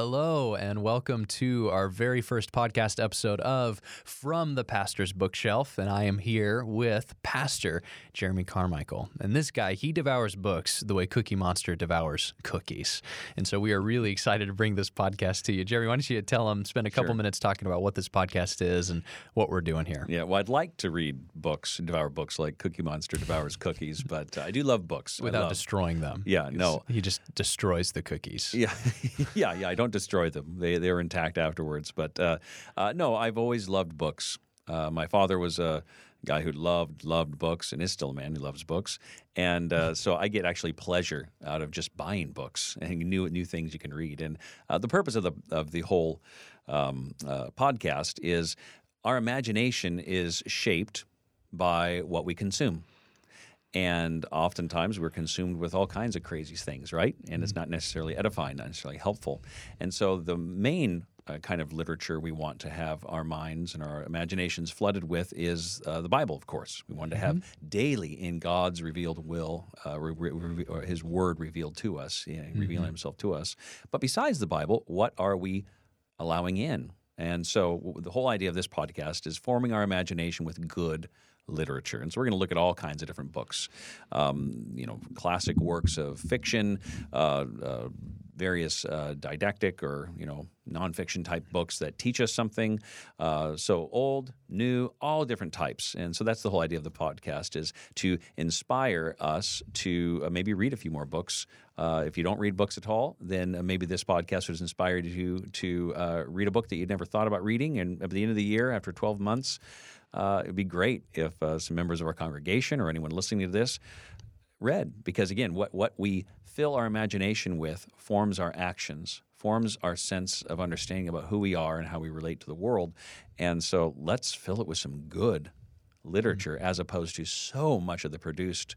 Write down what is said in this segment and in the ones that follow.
Hello, and welcome to our very first podcast episode of From the Pastor's Bookshelf. And I am here with Pastor Jeremy Carmichael. And this guy, he devours books the way Cookie Monster devours cookies. And so we are really excited to bring this podcast to you. Jeremy, why don't you tell him, spend a couple Sure. minutes talking about what this podcast is and what we're doing here? Yeah, well, I'd like to read books, devour books like Cookie Monster devours cookies, but uh, I do love books. Without love- destroying them. Yeah, no. He just destroys the cookies. Yeah, yeah, yeah. I don't destroy them; they they're intact afterwards. But uh, uh, no, I've always loved books. Uh, my father was a guy who loved loved books, and is still a man who loves books. And uh, so I get actually pleasure out of just buying books and new new things you can read. And uh, the purpose of the of the whole um, uh, podcast is our imagination is shaped by what we consume. And oftentimes we're consumed with all kinds of crazy things, right? And it's not necessarily edifying, not necessarily helpful. And so the main uh, kind of literature we want to have our minds and our imaginations flooded with is uh, the Bible, of course. We want to have daily in God's revealed will, uh, re- re- or His Word revealed to us, yeah, revealing Himself to us. But besides the Bible, what are we allowing in? And so w- the whole idea of this podcast is forming our imagination with good literature. And so we're going to look at all kinds of different books, um, you know, classic works of fiction, uh, uh, various uh, didactic or you know nonfiction type books that teach us something. Uh, so old, new, all different types. And so that's the whole idea of the podcast is to inspire us to uh, maybe read a few more books. Uh, if you don't read books at all, then uh, maybe this podcast has inspired you to uh, read a book that you'd never thought about reading. And at the end of the year, after 12 months, uh, it'd be great if uh, some members of our congregation or anyone listening to this read because again what, what we fill our imagination with forms our actions forms our sense of understanding about who we are and how we relate to the world. And so let's fill it with some good literature as opposed to so much of the produced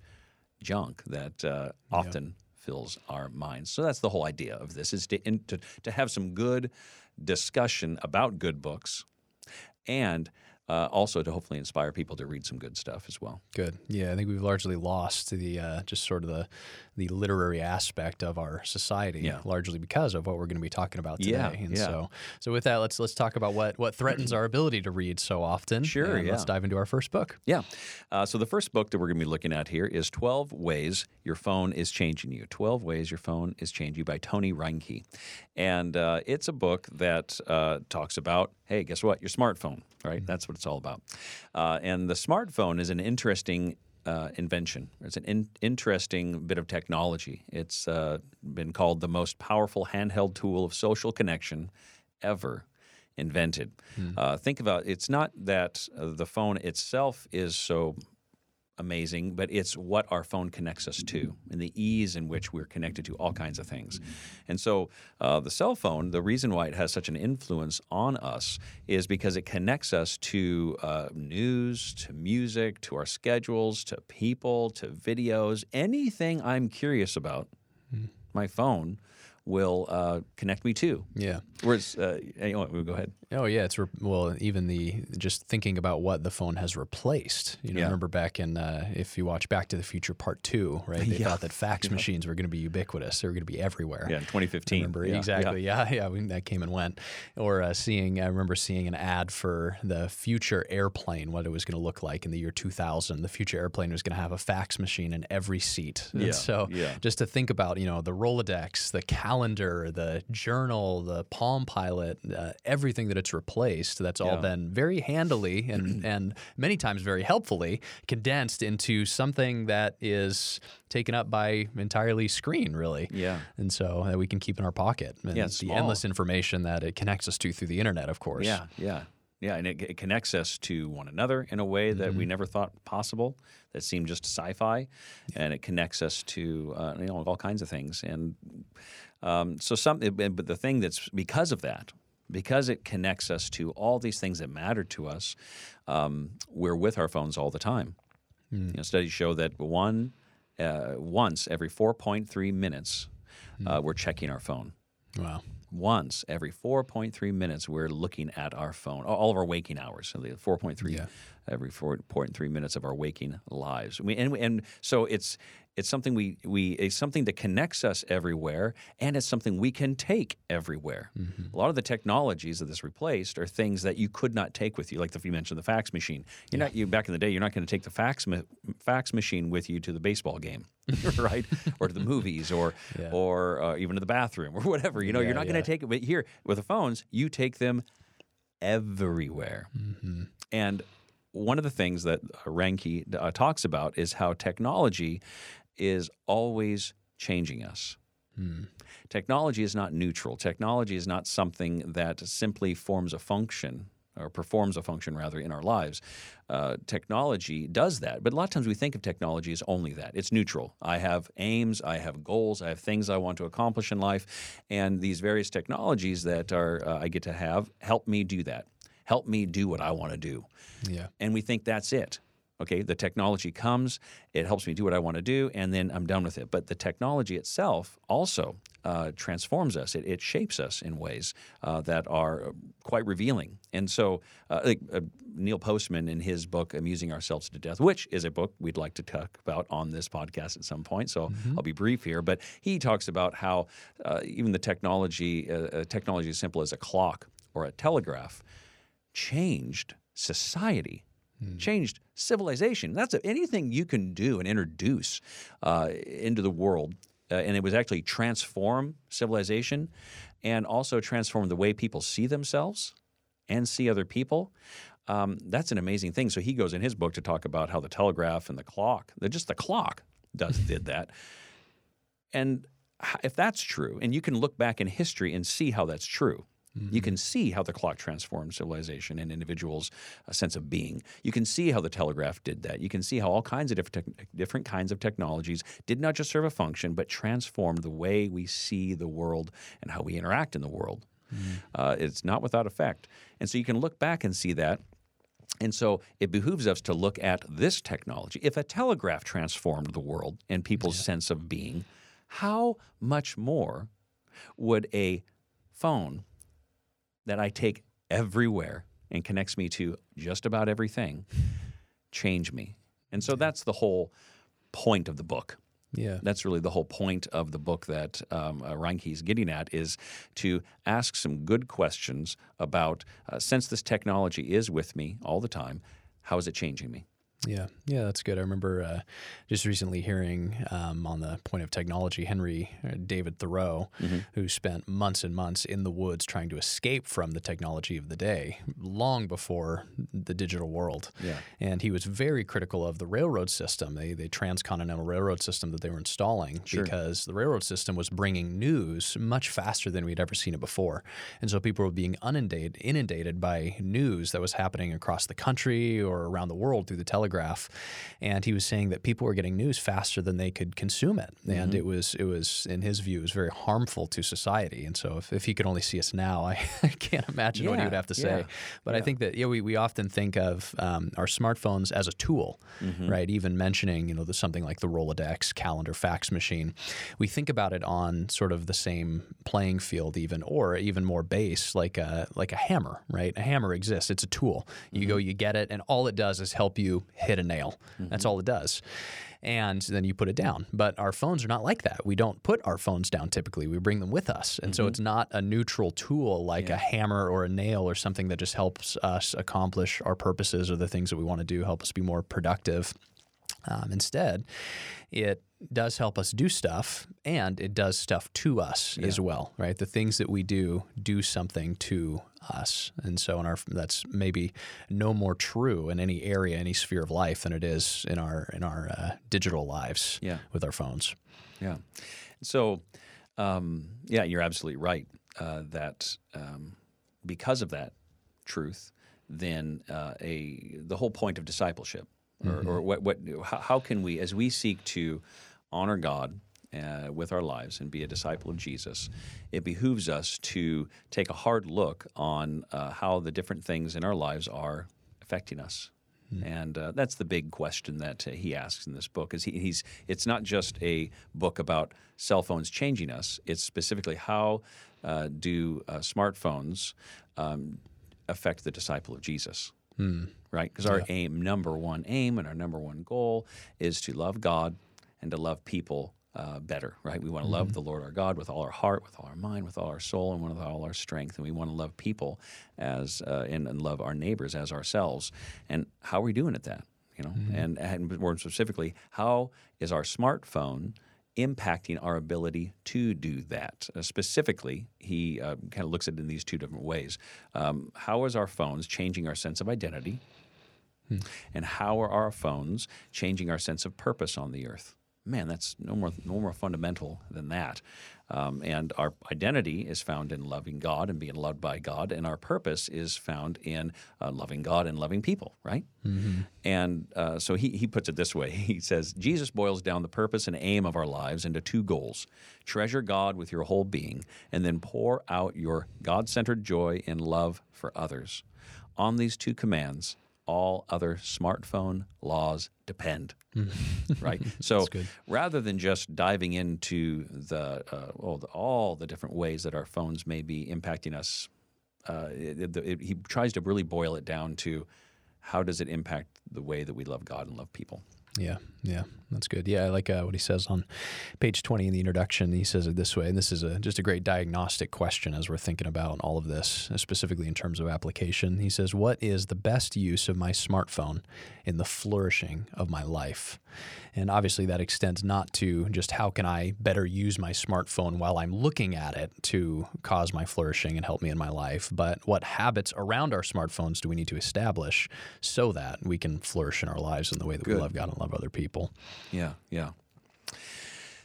junk that uh, often fills our minds. So that's the whole idea of this is to, in, to, to have some good discussion about good books and uh, also to hopefully inspire people to read some good stuff as well Good. Yeah, I think we've largely lost the uh, just sort of the the literary aspect of our society, Yeah. largely because of what we're going to be talking about today. Yeah, and yeah. so, so with that, let's let's talk about what what threatens our ability to read so often. Sure, and Let's dive into our first book. Yeah. Uh, so the first book that we're going to be looking at here is 12 Ways Your Phone is Changing You. 12 Ways Your Phone is Changing You by Tony Reinke. And uh, it's a book that uh, talks about, hey, guess what? Your smartphone, right? That's what it's all about. Uh, and the smartphone is an interesting uh, invention. It's an in- interesting bit of technology. It's uh, been called the most powerful handheld tool of social connection ever invented. Uh, think about it's not that uh, the phone itself is so amazing, but it's what our phone connects us to and the ease in which we're connected to all kinds of things. And so uh, the cell phone, the reason why it has such an influence on us is because it connects us to uh, news, to music, to our schedules, to people, to videos, anything I'm curious about. My phone will uh, connect me to. Yeah. Whereas, uh, anyway, go ahead. Oh yeah, it's re- well even the just thinking about what the phone has replaced. You know, Yeah. remember back in uh, if you watch Back to the Future Part Two, right? They Yeah. thought that fax machines were going to be ubiquitous; they were going to be everywhere. Yeah, in 2015. remember Yeah, exactly. Yeah, yeah, we, that came and went. Or uh, seeing, I remember seeing an ad for the future airplane, what it was going to look like in the year 2000. The future airplane was going to have a fax machine in every seat. And Yeah, so, yeah. just to think about, you know, the Rolodex, the calendar, the journal, the Palm Pilot, uh, everything that it's replaced. That's all Yeah. been very handily and and many times very helpfully condensed into something that is taken up by entirely screen, really. Yeah. And so that we can keep in our pocket. And Yeah, the small. endless information that it connects us to through the internet, of course. Yeah, yeah, yeah, and it, it connects us to one another in a way that we never thought possible. That seemed just sci-fi, and it connects us to uh, you know all kinds of things. And um, so some, but the thing that's because of that, because it connects us to all these things that matter to us, um, we're with our phones all the time. You know, studies show that one uh, once every 4.3 minutes, uh, we're checking our phone. Wow. once every 4.3 minutes we're looking at our phone all of our waking hours so the 4.3 Yeah. Every 4.3 minutes of our waking lives. We, and, and so it's it's something we, we it's something that connects us everywhere and it's something we can take everywhere. A lot of the technologies that this replaced are things that you could not take with you like the, you mentioned the fax machine. You're not you back in the day you're not going to take the fax ma- fax machine with you to the baseball game right? Or to the movies or Yeah. or uh, even to the bathroom or whatever you know? Yeah, you're not going to take it but here with the phones you take them everywhere. Mm-hmm. and one of the things that Reinke uh, talks about is how technology is always changing us. Hmm. Technology is not neutral. Technology is not something that simply forms a function or performs a function rather in our lives. Uh, technology does that, but a lot of times we think of technology as only that. It's neutral. I have aims, I have goals, I have things I want to accomplish in life, and these various technologies that are uh, I get to have help me do that. Help me do what I want to do Yeah. and we think that's it. Okay, the technology comes, it helps me do what I want to do, and then I'm done with it. But the technology itself also uh, transforms us. It, it shapes us in ways uh, that are quite revealing. And so, uh, like uh, Neil Postman in his book "Amusing Ourselves to Death," which is a book we'd like to talk about on this podcast at some point. So I'll be brief here, but he talks about how uh, even the technology, uh, uh, technology as simple as a clock or a telegraph, changed society, changed civilization. That's a, anything you can do and introduce uh, into the world, uh, and it was actually transform civilization and also transform the way people see themselves and see other people. Um, that's an amazing thing. So he goes in his book to talk about how the telegraph and the clock, just the clock, does did that. And if that's true, and you can look back in history and see how that's true, you can see how the clock transformed civilization and individuals' uh, sense of being. You can see how the telegraph did that. You can see how all kinds of different, tech different kinds of technologies did not just serve a function, but transformed the way we see the world and how we interact in the world. Uh, it's not without effect. And so you can look back and see that. And so it behooves us to look at this technology. If a telegraph transformed the world and people's sense of being, how much more would a phone that I take everywhere and connects me to just about everything change me? And so that's the whole point of the book. Yeah. That's really the whole point of the book that um, uh, Reinke is getting at is to ask some good questions about uh, since this technology is with me all the time, how is it changing me? Yeah, yeah, that's good. I remember uh, just recently hearing um, on the point of technology, Henry uh, David Thoreau, Mm-hmm. who spent months and months in the woods trying to escape from the technology of the day, long before the digital world. Yeah. And he was very critical of the railroad system, the, the transcontinental railroad system that they were installing, because the railroad system was bringing news much faster than we'd ever seen it before. And so people were being inundated, inundated by news that was happening across the country or around the world through the telegraph. And he was saying that people were getting news faster than they could consume it. And it was, it was, in his view, it was very harmful to society. And so if, if he could only see us now, I, I can't imagine what he would have to say. yeah, But I think that yeah, we, we often think of um, our smartphones as a tool, Mm-hmm. right? Even mentioning you know the, something like the Rolodex, calendar, fax machine, we think about it on sort of the same playing field, even or even more base, like a like a hammer, right? A hammer exists; it's a tool. You go, you get it, and all it does is help you hit a nail. That's all it does. And then you put it down. But our phones are not like that. We don't put our phones down typically. We bring them with us. And so it's not a neutral tool like a hammer or a nail or something that just helps us accomplish our purposes or the things that we want to do, help us be more productive. Um, instead, it does help us do stuff and it does stuff to us as well, right? The things that we do do something to us. And so in our that's maybe no more true in any area, any sphere of life than it is in our in our uh, digital lives Yeah. with our phones. Yeah. So, um, yeah, you're absolutely right uh, that um, because of that truth, then uh, a the whole point of discipleship, or, or what, what how, how can we, as we seek to honor God uh, with our lives and be a disciple of Jesus, it behooves us to take a hard look on uh, how the different things in our lives are affecting us. And uh, that's the big question that uh, he asks in this book. Is he, he's it's not just a book about cell phones changing us. It's specifically how uh, do uh, smartphones um, affect the disciple of Jesus? Right? Because our aim, number one aim, and our number one goal is to love God and to love people uh, better, right? We want to love the Lord our God with all our heart, with all our mind, with all our soul, and with all our strength. And we want to love people as uh, and, and love our neighbors as ourselves. And how are we doing at that? You know, and, and more specifically, how is our smartphone impacting our ability to do that? Uh, specifically, he uh, kind of looks at it in these two different ways. Um, how is our phones changing our sense of identity? And how are our phones changing our sense of purpose on the earth? Man, that's no more no more fundamental than that. Um, and our identity is found in loving God and being loved by God, and our purpose is found in uh, loving God and loving people, right? And uh, so he, he puts it this way He says, Jesus boils down the purpose and aim of our lives into two goals treasure God with your whole being, and then pour out your God centered joy in love for others. On these two commands, all other smartphone laws depend. right? So rather than just diving into the, uh, well, the all the different ways that our phones may be impacting us, uh, it, it, he tries to really boil it down to how does it impact the way that we love God and love people. Yeah, yeah, that's good. Yeah, I like uh, what he says on page 20 in the introduction. He says it this way, and this is a, just a great diagnostic question as we're thinking about all of this, specifically in terms of application. He says, What is the best use of my smartphone in the flourishing of my life? And obviously, that extends not to just how can I better use my smartphone while I'm looking at it to cause my flourishing and help me in my life, but what habits around our smartphones do we need to establish so that we can flourish in our lives in the way that we love God and love other people? Yeah, yeah.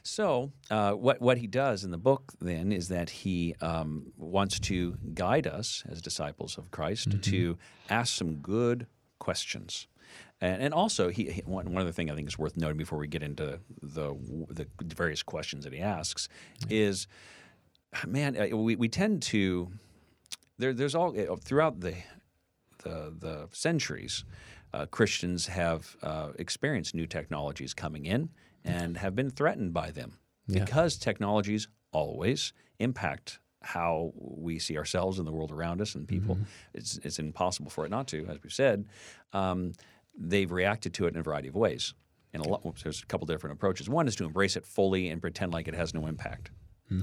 So, uh, what what he does in the book then is that he um, wants to guide us as disciples of Christ to ask some good questions, and, and also he, he one, one other thing I think is worth noting before we get into the the various questions that he asks is, man, uh, we we tend to there there's all uh, throughout the the, the centuries, uh, Christians have uh, experienced new technologies coming in and have been threatened by them because technologies always impact how we see ourselves and the world around us and people. It's, it's impossible for it not to, as we've said. Um, they've reacted to it in a variety of ways. And a lot, there's a couple different approaches. One is to embrace it fully and pretend like it has no impact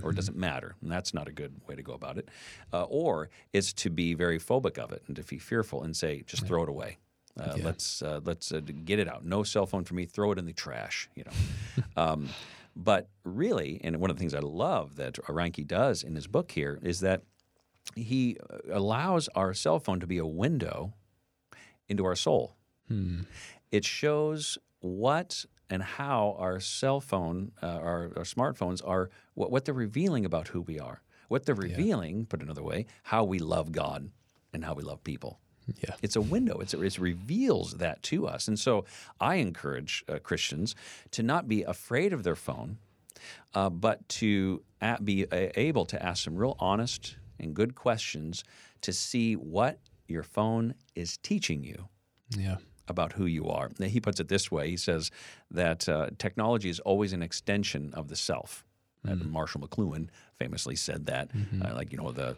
or it doesn't matter. And that's not a good way to go about it. Uh, or it's to be very phobic of it and to be fearful and say, just throw it away. Uh, Let's uh, let's uh, get it out. No cell phone for me. Throw it in the trash. You know. um, but really, and one of the things I love that Reinke does in his book here is that he uh, allows our cell phone to be a window into our soul. It shows what and how our cell phone, uh, our, our smartphones are, what, what they're revealing about who we are. What they're revealing, put another way, how we love God and how we love people. Yeah. It's a window. It's it reveals that to us, and so I encourage uh, Christians to not be afraid of their phone, uh, but to a- be a- able to ask some real honest and good questions to see what your phone is teaching you Yeah. about who you are. Now, He puts it this way: He says that uh, technology is always an extension of the self. And Marshall McLuhan famously said that, uh, like you know, the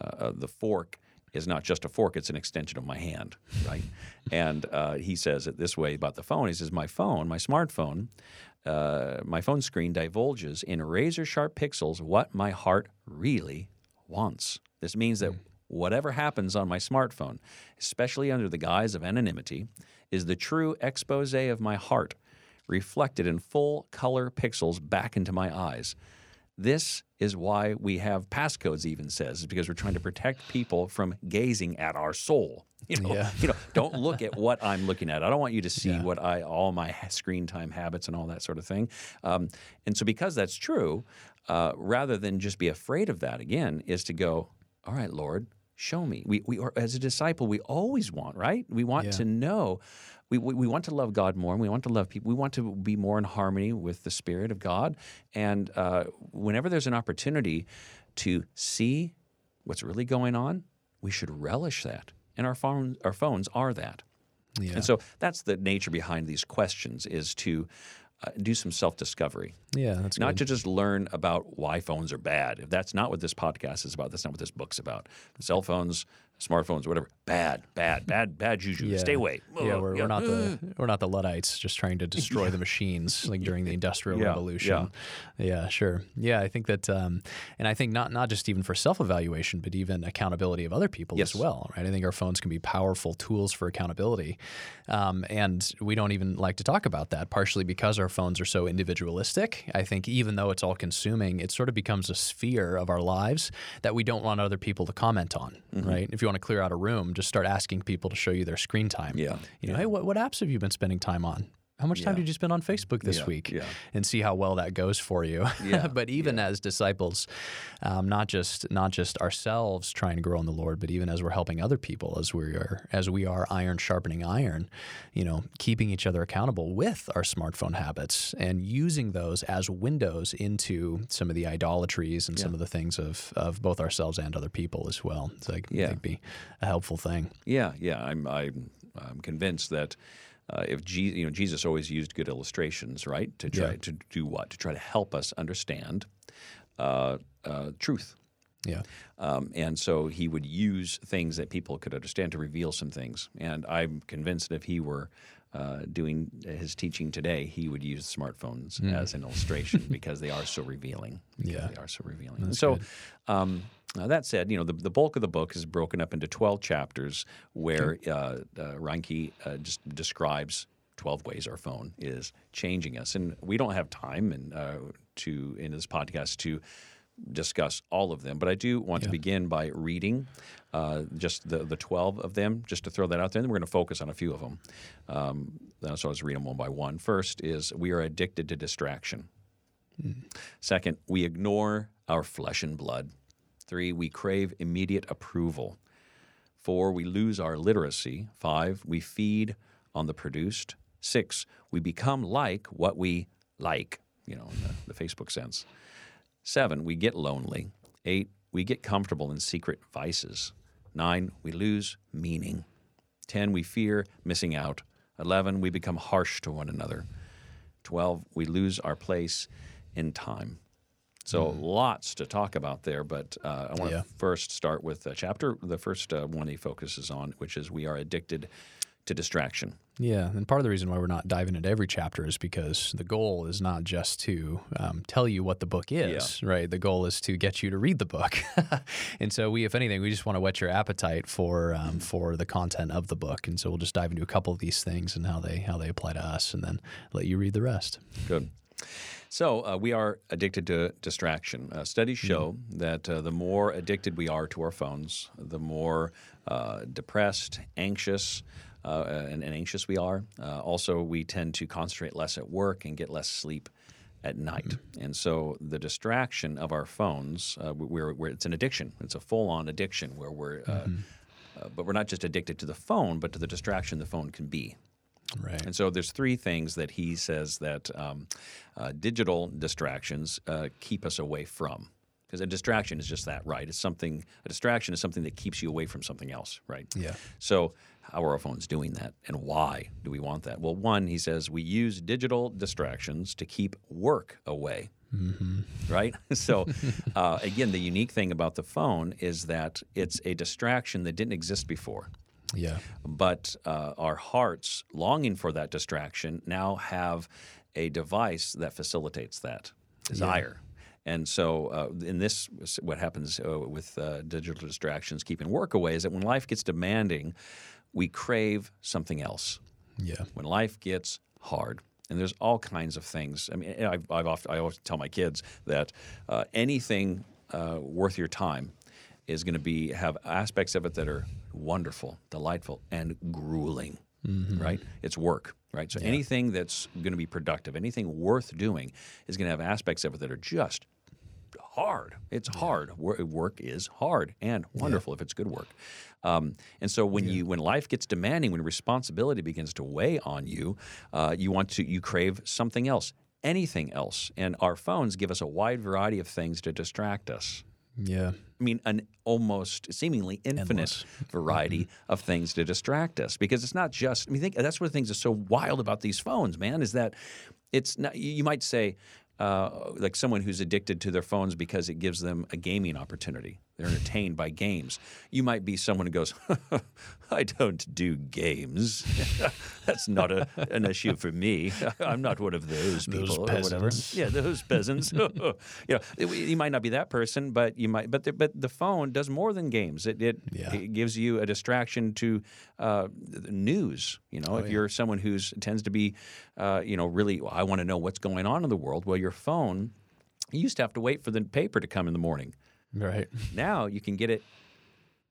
uh, uh, the fork is not just a fork; it's an extension of my hand, right? and uh, he says it this way about the phone. He says, "My phone, my smartphone." Uh, my phone screen divulges in razor sharp pixels what my heart really wants. This means that whatever happens on my smartphone, especially under the guise of anonymity, is the true expose of my heart, reflected in full color pixels back into my eyes. This is why we have passcodes, even says, is because we're trying to protect people from gazing at our soul. You know, Yeah. you know, don't look at what I'm looking at. I don't want you to see what I all my screen time habits and all that sort of thing. Um, and so, because that's true, uh, rather than just be afraid of that, again, is to go, all right, Lord, show me. We, we are as a disciple, we always want, right? We want Yeah. to know. We, we, we want to love God more, and we want to love people. We want to be more in harmony with the Spirit of God. And uh, whenever there's an opportunity to see what's really going on, we should relish that. And our phone, our phones are that. Yeah. And so that's the nature behind these questions: is to uh, do some self discovery. Yeah, that's Not good. to just learn about why phones are bad. If that's not what this podcast is about, that's not what this book's about. Cell phones, smartphones, whatever, bad, bad, bad, bad juju. Yeah. Stay away. Yeah, we're, yeah. we're not the we're not the Luddites just trying to destroy the machines like during the Industrial Yeah, Revolution. Yeah. sure. Yeah, I think that, um, and I think not not just even for self evaluation, but even accountability of other people Yes. as well. Right. I think our phones can be powerful tools for accountability, um, and we don't even like to talk about that. Partially because our phones are so individualistic. I think even though it's all consuming, it sort of becomes a sphere of our lives that we don't want other people to comment on. Mm-hmm. Right. If you want to clear out a room, just start asking people to show you their screen time. Yeah, You know, hey, what, what apps have you been spending time on? How much time Yeah. did you spend on Facebook this Yeah, week? yeah. And see how well that goes for you. Yeah, but even as disciples, um, not just not just ourselves trying to grow in the Lord, but even as we're helping other people, as we are as we are iron sharpening iron, you know, keeping each other accountable with our smartphone habits and using those as windows into some of the idolatries and some of the things of of both ourselves and other people as well. It's like Yeah. be a helpful thing. Yeah, yeah. I'm I'm, I'm convinced that uh, if Je- you know Jesus always used good illustrations, right, to try Yeah. to do what to try to help us understand uh, uh, truth. Yeah. Um, and so he would use things that people could understand to reveal some things. And I'm convinced that if he were uh, doing his teaching today, he would use smartphones as an illustration because they are so revealing. Yeah. They are so revealing. And so, um, now that said, you know, the, the bulk of the book is broken up into 12 chapters where uh, uh, Reinke uh, just describes 12 ways our phone is changing us. And we don't have time and, uh, to in this podcast to discuss all of them, but I do want to begin by reading uh, just the, the 12 of them, just to throw that out there. And then we're going to focus on a few of them. Um, uh, so I'll just read them one by one. First is we are addicted to distraction. Second, we ignore our flesh and blood. Three, we crave immediate approval. Four, we lose our literacy. Five, we feed on the produced. Six, we become like what we like, you know, in the, the Facebook sense. Seven, we get lonely. Eight, we get comfortable in secret vices. Nine, we lose meaning. Ten, we fear missing out. Eleven, we become harsh to one another. Twelve, we lose our place in time. So lots to talk about there, but uh, I want to Yeah. first start with the chapter. The first uh, one he focuses on, which is we are addicted to distraction. Yeah, and part of the reason why we're not diving into every chapter is because the goal is not just to um, tell you what the book is, right? The goal is to get you to read the book, and so we, if anything, we just want to whet your appetite for um, for the content of the book, and so we'll just dive into a couple of these things and how they how they apply to us, and then let you read the rest. Good. So uh, we are addicted to distraction. Uh, studies Mm-hmm. show that uh, the more addicted we are to our phones, the more uh, depressed, anxious, and, and anxious we are. Uh, also, we tend to concentrate less at work and get less sleep at night. Mm-hmm. And so the distraction of our phones, uh, we're, we're, it's an addiction. It's a full-on addiction where we're, uh, Mm-hmm. uh, but we're not just addicted to the phone, but to the distraction the phone can be. Right. And so there's three things that he says that um, uh, digital distractions uh, keep us away from. Because a distraction is just that, right? It's something. A distraction is something that keeps you away from something else, right? Yeah. So how are our phones doing that, and why do we want that? Well, one, he says we use digital distractions to keep work away. Right. So, uh, again, the unique thing about the phone is that it's a distraction that didn't exist before Yeah. but uh, our hearts longing for that distraction now have a device that facilitates that desire and so uh, in this what happens uh, with uh, digital distractions keeping work away is that when life gets demanding we crave something else. Yeah. when life gets hard and there's all kinds of things. I mean i've, I've often, i always tell my kids that uh, anything uh, worth your time is going to be have aspects of it that are wonderful delightful and grueling right? It's work right? So anything that's going to be productive anything worth doing is going to have aspects of it that are just hard. It's hard. Work is hard and wonderful if it's good work. Um, and so when you when life gets demanding, when responsibility begins to weigh on you, uh, you want to you crave something else, anything else. And our phones give us a wide variety of things to distract us. Yeah. I mean, an almost seemingly infinite Endless. variety of things to distract us because it's not just. I mean, think that's one of the things that's so wild about these phones, man. Is that it's not. You might say. Uh, like someone who's addicted to their phones because it gives them a gaming opportunity. They're entertained by games. You might be someone who goes, I don't do games. That's not a, an issue for me. I'm not one of those people Those or whatever. peasants. Yeah, those peasants. you know, it- you might not be that person, but you might. But the, but the phone does more than games. It it, Yeah. it gives you a distraction to uh, news. You know, if yeah. you're someone who's tends to be, uh, you know, really, I want to know what's going on in the world. Well, your phone. You used to have to wait for the paper to come in the morning. Right. Now you can get it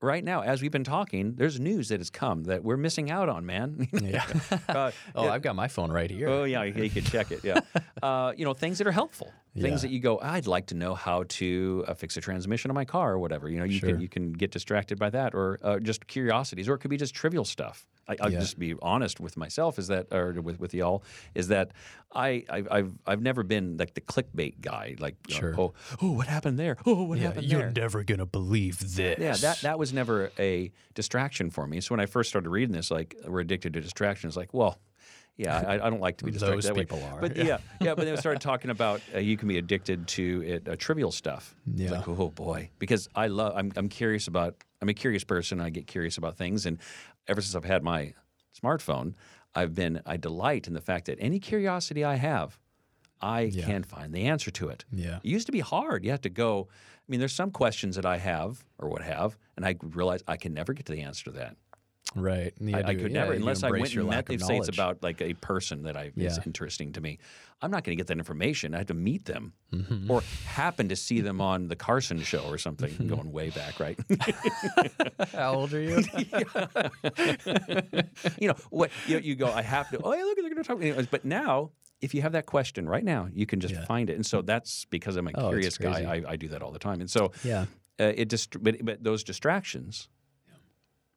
right now. As we've been talking, there's news that has come that we're missing out on, man. Yeah. Uh, oh, I've got my phone right here. Oh yeah, you, you can check it. Yeah, uh, you know things that are helpful, things Yeah. that you go. I'd like to know how to uh, fix a transmission on my car or whatever. You know, you Sure. can you can get distracted by that, or uh, just curiosities, or it could be just trivial stuff. I, I'll Yeah. just be honest with myself, is that or with with y'all, is that I I've I've, never been like the clickbait guy. Like uh, Sure. oh oh what happened there? Oh what yeah, happened you're there? never gonna believe this. Yeah, that that was never a distraction for me. So when I first started reading this, like we're addicted to distractions, like, well, yeah, I, I don't like to be distracted. Those that way. people are, But yeah. yeah, yeah. But then we started talking about uh, you can be addicted to it, uh, trivial stuff. Yeah. like, oh boy, because I love. I'm I'm curious about. I'm a curious person. I get curious about things, and ever since I've had my smartphone, I've been. I delight in the fact that any curiosity I have, I Yeah. can find the answer to it. Yeah. It used to be hard. You had to go. I mean, there's some questions that I have or would have, and I realize I can never get to the answer to that. Right. Yeah, I, I could yeah, never, unless I went and met. of say it's about like a person that I is interesting to me. I'm not going to get that information. I have to meet them, Mm-hmm. or happen to see them on the Carson show or something, going way back, right? How old are you? you know what? You, you go. I have to. Oh, yeah, look, they're going to talk. Anyways, But now. If you have that question right now, you can just Yeah. find it, and so that's because I'm a Oh, curious guy. I, I do that all the time, and so yeah. uh, it dist- but, but those distractions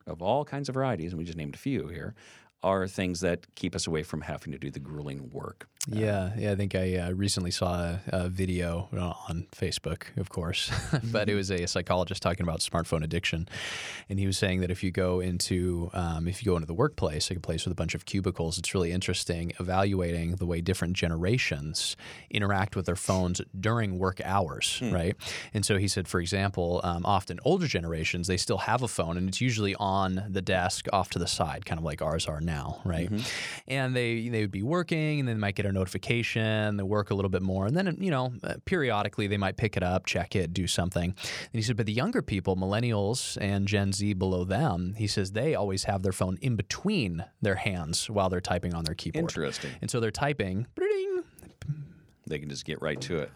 of all kinds of varieties, and we just named a few here, are things that keep us away from having to do the grueling work. Yeah, yeah. I think I uh, recently saw a, a video uh, on Facebook, of course, but it was a psychologist talking about smartphone addiction, and he was saying that if you go into um, if you go into the workplace, like a place with a bunch of cubicles, it's really interesting evaluating the way different generations interact with their phones during work hours, right? And so he said, for example, um, often older generations they still have a phone, and it's usually on the desk off to the side, kind of like ours are now, right? And they they would be working, and then they might get a notification. They work a little bit more, and then you know uh, periodically they might pick it up, check it, do something. And he said, but the younger people, millennials and Gen Z below them, he says they always have their phone in between their hands while they're typing on their keyboard. Interesting. And so they're typing, "Bring," They can just get right to it.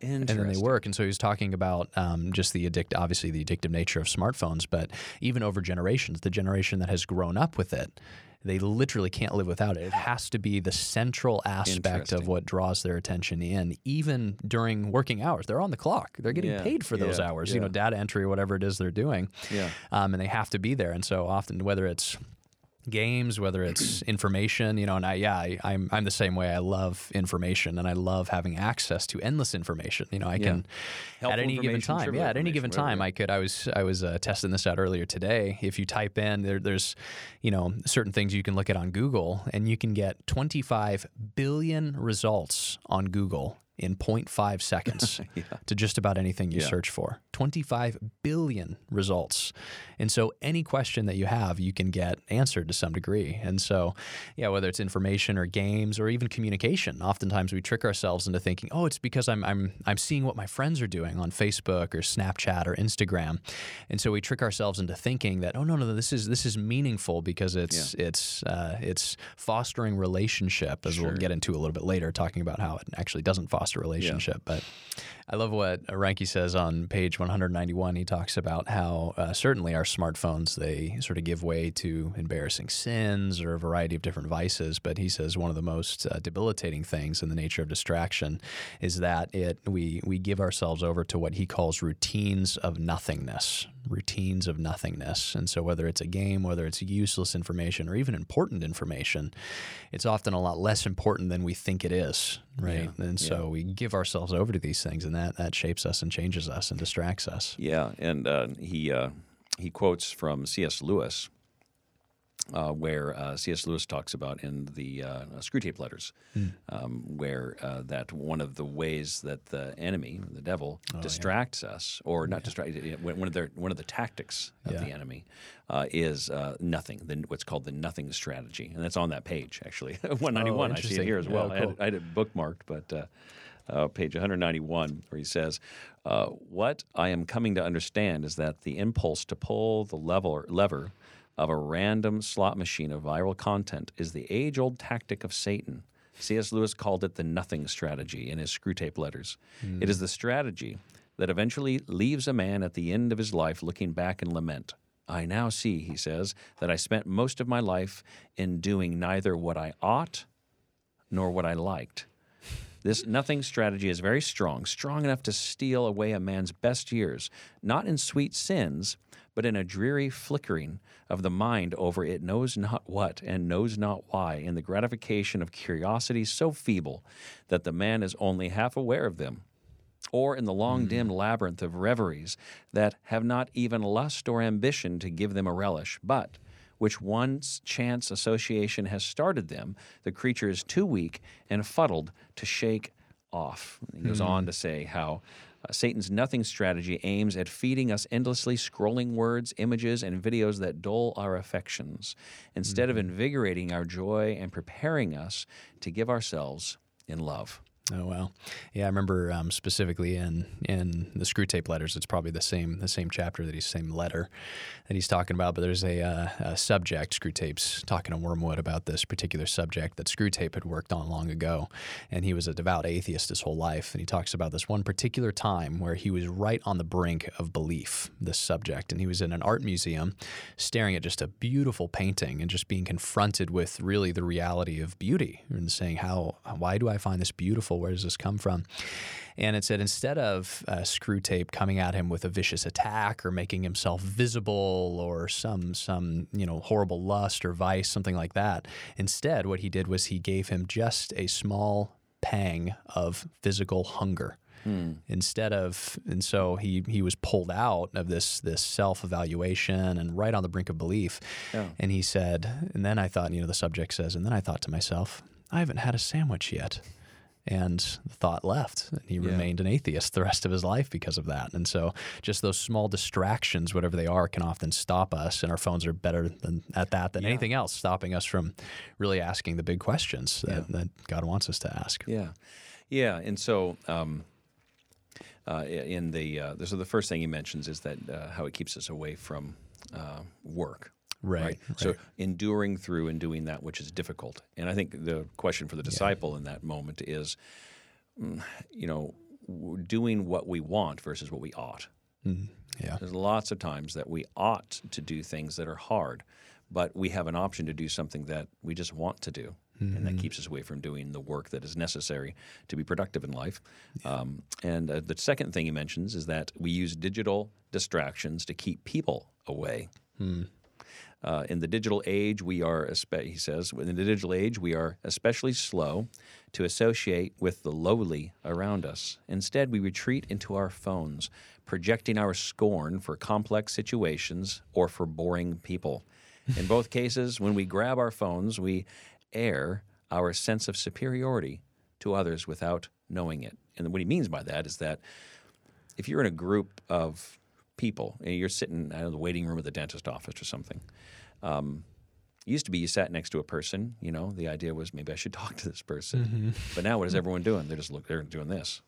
and then they work. And so he was talking about um, just the addict, obviously the addictive nature of smartphones, but even over generations, the generation that has grown up with it, they literally can't live without it. It has to be the central aspect of what draws their attention in, even during working hours. They're on the clock. They're getting Yeah, paid for those yeah, hours. You know, data entry or whatever it is they're doing. Yeah. Um, and they have to be there. And so often, whether it's games, whether it's information, you know, and I, yeah, I, I'm, I'm the same way. I love information and I love having access to endless information. You know, I can, at any given time, yeah, at any given time, whatever. I could, I was, I was uh, testing this out earlier today. If you type in, there, there's, you know, certain things you can look at on Google and you can get 25 billion results on Google in 0.5 seconds to just about anything you Yeah. search for. 25 billion results. And so any question that you have, you can get answered to some degree. And so, yeah, whether it's information or games or even communication, oftentimes we trick ourselves into thinking, "Oh, it's because I'm I'm I'm seeing what my friends are doing on Facebook or Snapchat or Instagram." And so we trick ourselves into thinking that, "Oh, no, no, no this is this is meaningful because it's it's uh, it's fostering relationship as we'll get into a little bit later talking about how it actually doesn't foster relationship." But I love what Reinke says on page 191. He talks about how uh, certainly our smartphones they sort of give way to embarrassing sins or a variety of different vices. But he says one of the most uh, debilitating things in the nature of distraction is that it we we give ourselves over to what he calls routines of nothingness. Routines of nothingness. And so, whether it's a game, whether it's useless information, or even important information, it's often a lot less important than we think it is, right? Yeah, and so, we give ourselves over to these things, and that, that shapes us and changes us and distracts us. Yeah, and uh, he uh, he quotes from C.S. Lewis, uh, where uh, C.S. Lewis talks about in the uh, Screwtape Letters, um, where uh, that one of the ways that the enemy, the devil, distracts us, or not distract, one of their one of the tactics of Yeah. the enemy uh, is uh, nothing, the, what's called the nothing strategy, and that's on that page actually, 191. I see it here as well. Oh, I, had. I had it bookmarked, but. Uh, uh, page 191, where he says, uh, What I am coming to understand is that the impulse to pull the lever, lever of a random slot machine of viral content is the age old tactic of Satan. C.S. Lewis called it the nothing strategy in his Screwtape letters. It is hmm. the strategy that eventually leaves a man at the end of his life looking back in lament. I now see, he says, that I spent most of my life in doing neither what I ought nor what I liked. This nothing strategy is very strong, strong enough to steal away a man's best years, not in sweet sins, but in a dreary flickering of the mind over it knows not what and knows not why, in the gratification of curiosity so feeble that the man is only half aware of them, or in the long hmm. dim labyrinth of reveries that have not even lust or ambition to give them a relish, but which once chance association has started them, the creature is too weak and fuddled to shake off. He goes on hmm. to say how Satan's nothing strategy aims at feeding us endlessly scrolling words, images, and videos that dull our affections, instead of mm-hmm. invigorating our joy and preparing us to give ourselves in love. Oh wow, yeah. I remember um, specifically in in the Screwtape letters. It's probably the same the same chapter that he's same letter that he's talking about. But there's a, uh, a subject Screwtape's talking to Wormwood about this particular subject that Screwtape had worked on long ago, and he was a devout atheist his whole life. And he talks about this one particular time where he was right on the brink of belief. This subject, and he was in an art museum, staring at just a beautiful painting and just being confronted with really the reality of beauty and saying how why do I find this beautiful? Where does this come from? And it said instead of uh, Screwtape coming at him with a vicious attack or making himself visible or some some you know horrible lust or vice, something like that. Instead, what he did was he gave him just a small pang of physical hunger instead of and so he he was pulled out of this this self-evaluation and right on the brink of belief and he said and then i thought you know the subject says and then i thought to myself i haven't had a sandwich yet and the thought left. And he remained an atheist the rest of his life because of that. And so just those small distractions whatever they are can often stop us and our phones are better than at that than anything else stopping us from really asking the big questions that, that god wants us to ask. Yeah, yeah, and so um, uh, in the uh, so the first thing he mentions is that uh, how it keeps us away from uh, work. Right, So enduring through and doing that which is difficult. And I think the question for the disciple in that moment is, mm, you know, doing what we want versus what we ought. yeah There's lots of times that we ought to do things that are hard, but we have an option to do something that we just want to do. And that keeps us away from doing the work that is necessary to be productive in life. Um, and uh, the second thing he mentions is that we use digital distractions to keep people away. Uh, in the digital age, we are, he says, in the digital age, we are especially slow to associate with the lowly around us. Instead, we retreat into our phones, projecting our scorn for complex situations or for boring people. In both cases, when we grab our phones, we air our sense of superiority to others without knowing it. And what he means by that is that if you're in a group of people and you're sitting in the waiting room of the dentist office or something, um, used to be you sat next to a person. You know, the idea was maybe I should talk to this person. But now, what is everyone doing? They're just look. They're doing this.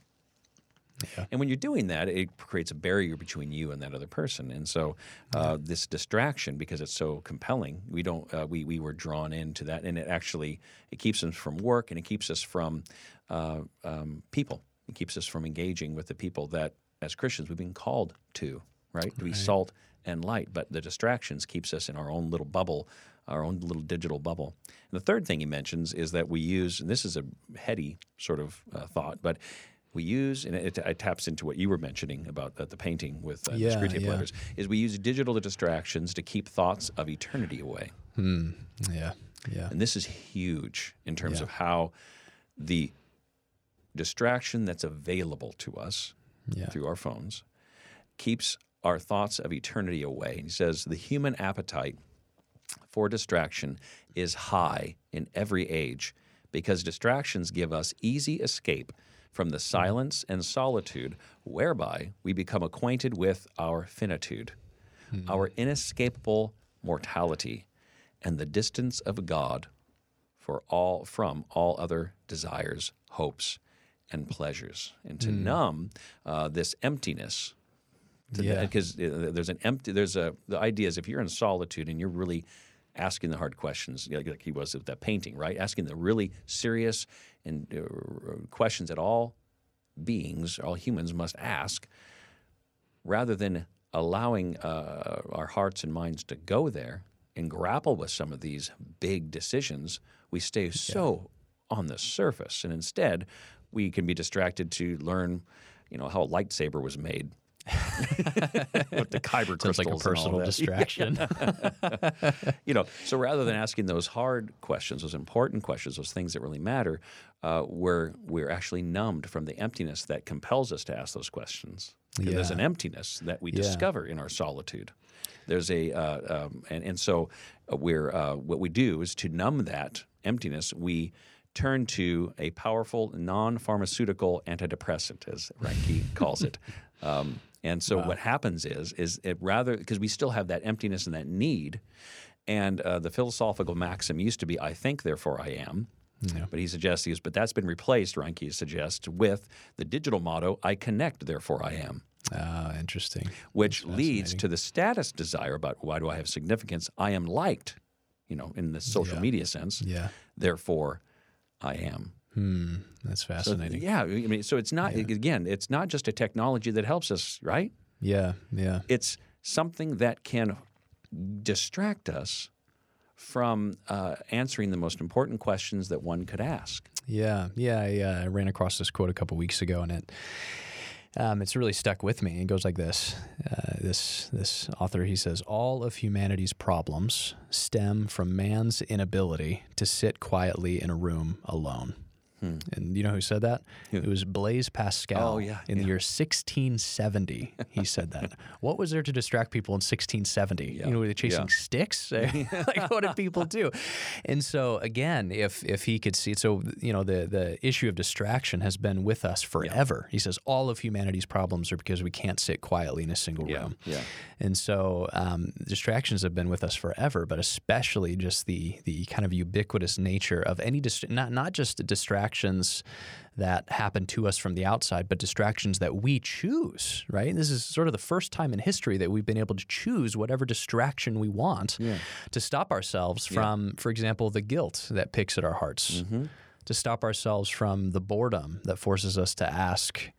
Yeah. And when you're doing that, it creates a barrier between you and that other person. And so, uh, this distraction, because it's so compelling, we don't. Uh, we we were drawn into that, and it actually it keeps us from work, and it keeps us from uh, um, people. It keeps us from engaging with the people that, as Christians, we've been called to. Right, to be salt and light. But the distractions keeps us in our own little bubble, our own little digital bubble. And the third thing he mentions is that we use, and this is a heady sort of uh, thought, but we use, and it, it taps into what you were mentioning about the, the painting with uh, Yeah, the Screwtape yeah. letters, is we use digital distractions to keep thoughts of eternity away. Hmm. Yeah. Yeah. And this is huge in terms Yeah. of how the distraction that's available to us Yeah. through our phones keeps our thoughts of eternity away. He says the human appetite for distraction is high in every age because distractions give us easy escape from the silence and solitude whereby we become acquainted with our finitude, our inescapable mortality, and the distance of God for all from all other desires, hopes, and pleasures, and to numb uh, this emptiness. Yeah. Because there's an empty. There's a the idea is if you're in solitude and you're really asking the hard questions, like, like he was with that painting, right? Asking the really serious and uh, questions that all beings, all humans must ask, rather than allowing uh, our hearts and minds to go there and grapple with some of these big decisions, we stay so on the surface, and instead, we can be distracted to learn, you know, how a lightsaber was made. with the kyber Sounds crystals like a and all personal that. distraction. you know, so rather than asking those hard questions, those important questions, those things that really matter, uh, we're we're actually numbed from the emptiness that compels us to ask those questions. 'Cause There's an emptiness that we Yeah. discover in our solitude. There's a uh, um, and and so uh, we're uh, what we do is to numb that emptiness. We turn to a powerful non-pharmaceutical antidepressant, as Reinke calls it. Um, and so what happens is is it rather because we still have that emptiness and that need, and uh, the philosophical maxim used to be "I think, therefore I am." Yeah. But he suggests he goes, but that's been replaced. Reinke suggests with the digital motto "I connect, therefore I am." Ah, interesting. which leads to the status desire about why do I have significance? I am liked, you know, in the social Yeah. media sense. Yeah. Therefore, I am. Hmm. That's So, fascinating. yeah, I mean, so it's not again, it's not just a technology that helps us, right? yeah. Yeah. It's something that can distract us from uh, answering the most important questions that one could ask. Yeah, yeah. I, uh, I ran across this quote a couple weeks ago, and it um, it's really stuck with me. It goes like this: uh, this this author he says, all of humanity's problems stem from man's inability to sit quietly in a room alone. And you know who said that? It was Blaise Pascal. Oh, yeah, In the year 1670, he said that. What was there to distract people in 1670? Yeah, You know, were they chasing yeah. sticks? like, what did people do? And so, again, if if he could see, so you know, the the issue of distraction has been with us forever. He says all of humanity's problems are because we can't sit quietly in a single Yeah, room. yeah. And so um, distractions have been with us forever, but especially just the the kind of ubiquitous nature of any dist- not not just distractions that happen to us from the outside, but distractions that we choose. Right? This is sort of the first time in history that we've been able to choose whatever distraction we want to stop ourselves from, for example, the guilt that picks at our hearts. Mm-hmm. To stop ourselves from the boredom that forces us to ask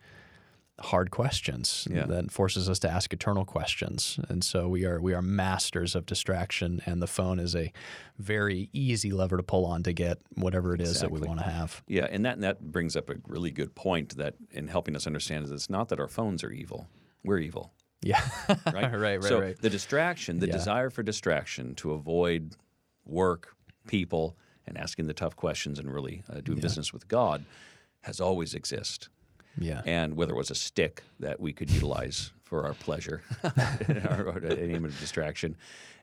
hard questions Yeah. that forces us to ask eternal questions and so we are we are masters of distraction and the phone is a very easy lever to pull on to get whatever it is that we want to have Yeah, and that and that brings up a really good point that in helping us understand is it's not that our phones are evil. We're evil. yeah right? right right so right the distraction, the Yeah. desire for distraction to avoid work, people, and asking the tough questions and really uh, doing business with God has always existed. Yeah And whether it was a stick that we could utilize for our pleasure or, any of distraction,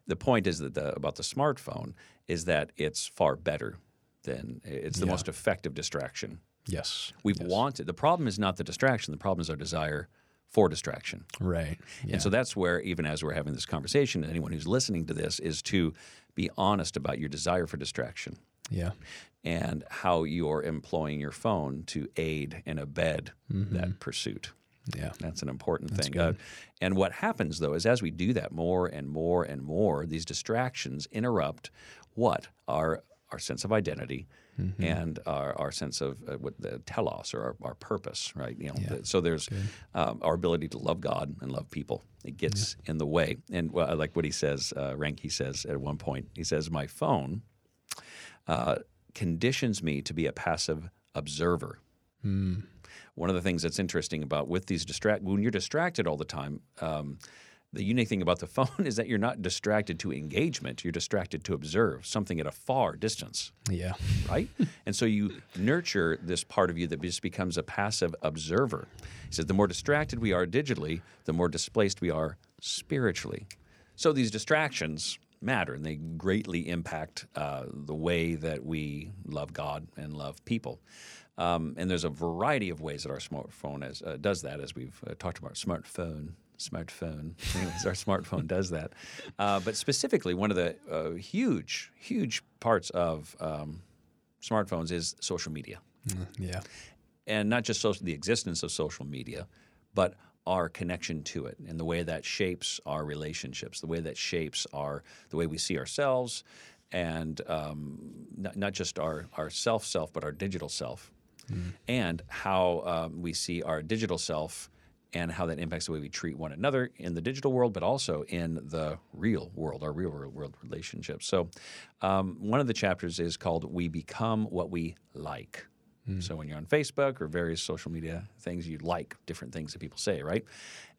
the point is that the, about the smartphone is that it's far better than it's the Yeah. most effective distraction. yes We've wanted the problem is not the distraction. The problem is our desire for distraction. right yeah And so that's where, even as we're having this conversation, anyone who's listening to this is to be honest about your desire for distraction yeah and how you're employing your phone to aid and abet Mm-hmm. that pursuit. yeah That's an important thing. Uh, and what happens, though, is as we do that more and more and more, these distractions interrupt what? Our, our sense of identity. Mm-hmm. And our, our sense of uh, what the telos or our, our purpose, right? You know, the- so there's um, our ability to love God and love people. It gets in the way. And well, I like what he says. Uh, Reinke, he says at one point, he says, "My phone uh, conditions me to be a passive observer." one of the things that's interesting about with these distract when you're distracted all the time. Um, the unique thing about the phone is that you're not distracted to engagement. You're distracted to observe something at a far distance, Yeah. right? and so you nurture this part of you that just becomes a passive observer. He says the more distracted we are digitally, the more displaced we are spiritually. So these distractions matter and they greatly impact uh, the way that we love God and love people. Um, and there's a variety of ways that our smartphone has, uh, does that, as we've uh, talked about. Smartphone, smartphone. Anyways, our smartphone does that. Uh, but specifically, one of the uh, huge, huge parts of um, smartphones is social media Yeah. and not just social, the existence of social media, but our connection to it and the way that shapes our relationships, the way that shapes our the way we see ourselves, and um, not, not just our our self self, but our digital self, and how um, we see our digital self. And how that impacts the way we treat one another in the digital world, but also in the real world, our real world relationships. So, um, one of the chapters is called "We Become What We Like." So when you're on Facebook or various social media things, you like different things that people say, right?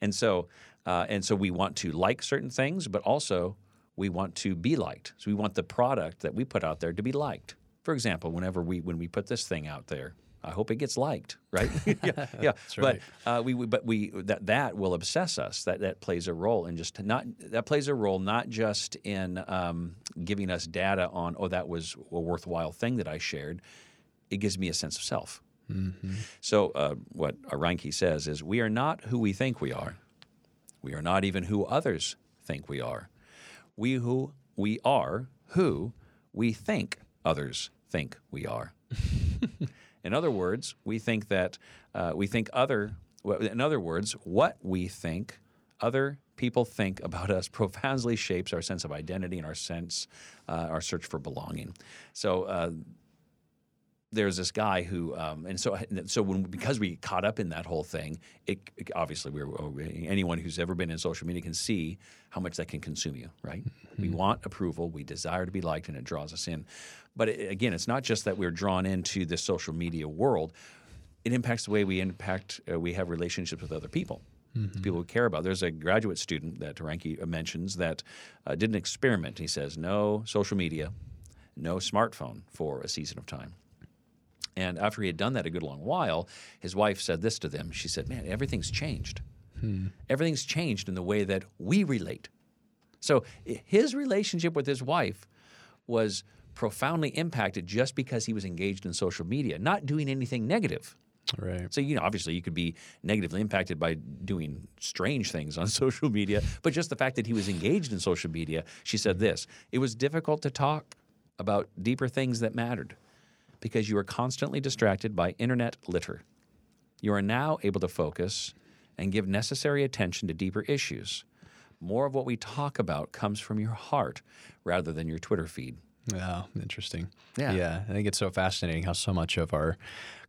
And so, uh, and so we want to like certain things, but also we want to be liked. So we want the product that we put out there to be liked. For example, whenever we when we put this thing out there, I hope it gets liked, right? yeah, yeah. right. But uh, we, we but we that that will obsess us. That that plays a role in just not that plays a role not just in um, giving us data on oh that was a worthwhile thing that I shared. It gives me a sense of self. So uh, what Reinke says is we are not who we think we are. We are not even who others think we are. We who we are who we think others think we are. in other words, we think that uh, we think other. In other words, what we think other people think about us profoundly shapes our sense of identity and our sense, uh, our search for belonging. So. Uh, there's this guy who, um, and so so when because we caught up in that whole thing, it, it- obviously we're anyone who's ever been in social media can see how much that can consume you, right? We want approval, we desire to be liked, and it draws us in. But it, again, it's not just that we're drawn into this social media world; it impacts the way we impact, uh, we have relationships with other people. People we care about. There's a graduate student that Taranki mentions that uh, did an experiment. He says no social media, no smartphone for a season of time. And after he had done that a good long while, his wife said this to them. She said, Man, everything's changed. Hmm. Everything's changed in the way that we relate. So his relationship with his wife was profoundly impacted just because he was engaged in social media, not doing anything negative. Right. So, you know, obviously you could be negatively impacted by doing strange things on social media, but just the fact that he was engaged in social media, she said hmm. this it was difficult to talk about deeper things that mattered because you are constantly distracted by internet litter. You are now able to focus and give necessary attention to deeper issues. More of what we talk about comes from your heart rather than your Twitter feed. Yeah, interesting. Yeah. Yeah. I think it's so fascinating how so much of our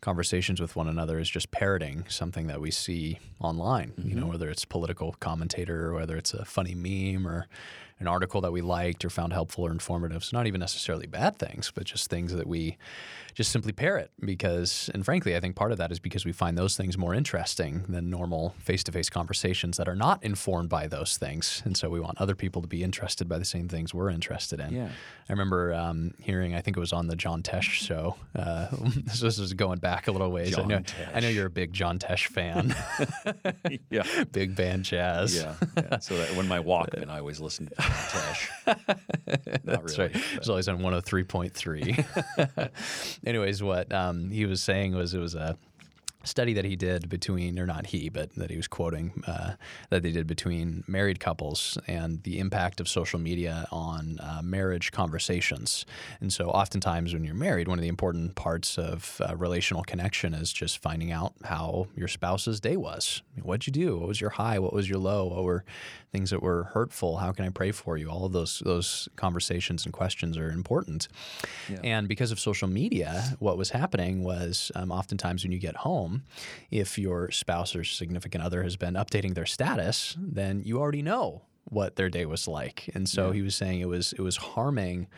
conversations with one another is just parroting something that we see online, you Mm-hmm. know, whether it's political commentator or whether it's a funny meme or an article that we liked or found helpful or informative. It's not even necessarily bad things, but just things that we just simply parrot because, and frankly, I think part of that is because we find those things more interesting than normal face to face conversations that are not informed by those things. And so we want other people to be interested by the same things we're interested in. Yeah. I remember um, hearing, I think it was on the John Tesh show. Uh, this, is going back a little ways. I know, Tesh. I know you're a big John Tesh fan, Yeah. big band jazz. Yeah. yeah. So that when my Walkman, I always listen to Tesh. Not That's really. right. It's always on 103.3. Anyways, what um, he was saying was it was a study that he did between, or not he, but that he was quoting, uh, that they did between married couples and the impact of social media on uh, marriage conversations. And so, oftentimes, when you're married, one of the important parts of uh, relational connection is just finding out how your spouse's day was. What'd you do? What was your high? What was your low? What were things that were hurtful? How can I pray for you? All of those those conversations and questions are important. And because of social media, what was happening was um, oftentimes when you get home, if your spouse or significant other has been updating their status, then you already know what their day was like. And so he was saying it was it was harming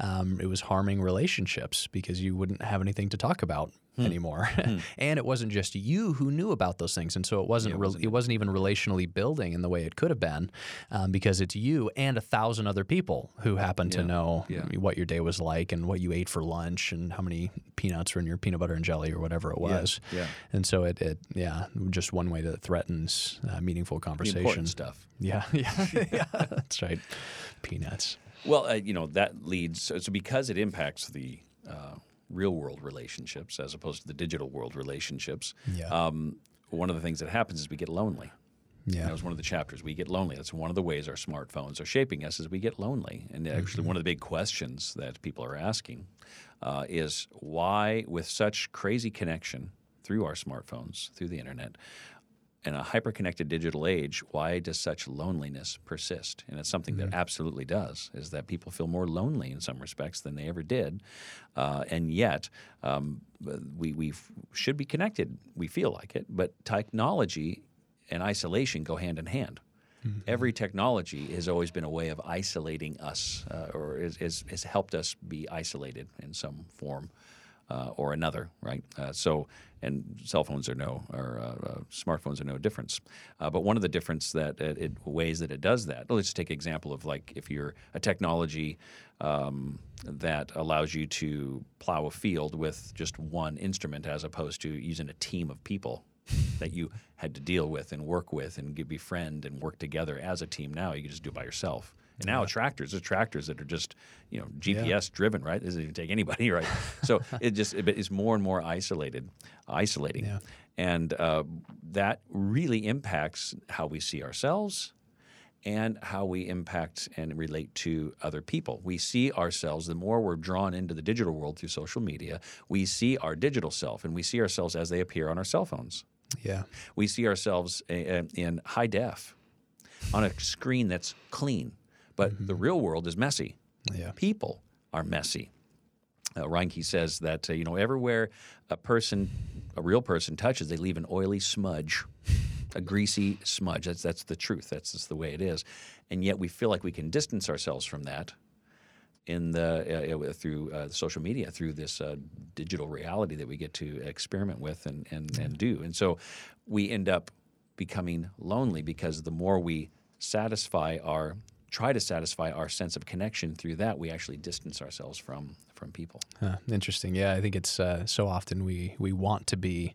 um, it was harming relationships because you wouldn't have anything to talk about Hmm. anymore. and it wasn't just you who knew about those things, and so it wasn't Yeah, it wasn't it wasn't even relationally building in the way it could have been, um, because it's you and a thousand other people who happen to know Yeah. what your day was like and what you ate for lunch and how many peanuts were in your peanut butter and jelly or whatever it was. yeah. And so it, it yeah, just one way that it threatens uh, meaningful conversation. stuff. Yeah, yeah, yeah, that's right. Peanuts. Well, uh, you know that leads so, so because it impacts the uh, real world relationships as opposed to the digital world relationships. Yeah. Um, one of the things that happens is we get lonely. Yeah. That was one of the chapters. We get lonely. That's one of the ways our smartphones are shaping us. Is we get lonely. And actually, one of the big questions that people are asking uh, is why, with such crazy connection through our smartphones, through the internet, in a hyper-connected digital age, why does such loneliness persist? And it's something that absolutely does. Is that people feel more lonely in some respects than they ever did, uh, and yet um, we we f- should be connected. We feel like it, but technology and isolation go hand in hand. Every technology has always been a way of isolating us, uh, or is, is, has helped us be isolated in some form uh, or another, right? Uh, so, and cell phones are no, or uh, uh, smartphones are no difference. Uh, but one of the difference that it, it, ways that it does that, let's just take an example of like if you're a technology um, that allows you to plow a field with just one instrument as opposed to using a team of people that you had to deal with and work with and befriend and work together as a team. Now you can just do it by yourself. And now tractors, there's tractors that are just you know GPS driven, right? It doesn't even take anybody, right? so it just it, it's more and more isolated, isolating, Yeah. and uh, that really impacts how we see ourselves and how we impact and relate to other people. We see ourselves, the more we're drawn into the digital world through social media, we see our digital self and we see ourselves as they appear on our cell phones. Yeah. We see ourselves uh, in high def on a screen that's clean, but the real world is messy. Yeah. People are messy. Uh, Reinke says that uh, you know everywhere a person, a real person touches, they leave an oily smudge, a greasy smudge. That's that's the truth. That's just the way it is, and yet we feel like we can distance ourselves from that in the uh, uh, through uh, social media, through this uh, digital reality that we get to experiment with and and, and do, and so we end up becoming lonely because the more we satisfy our try to satisfy our sense of connection through that, we actually distance ourselves from from people. Huh, interesting. Yeah, I think it's uh, so often we we want to be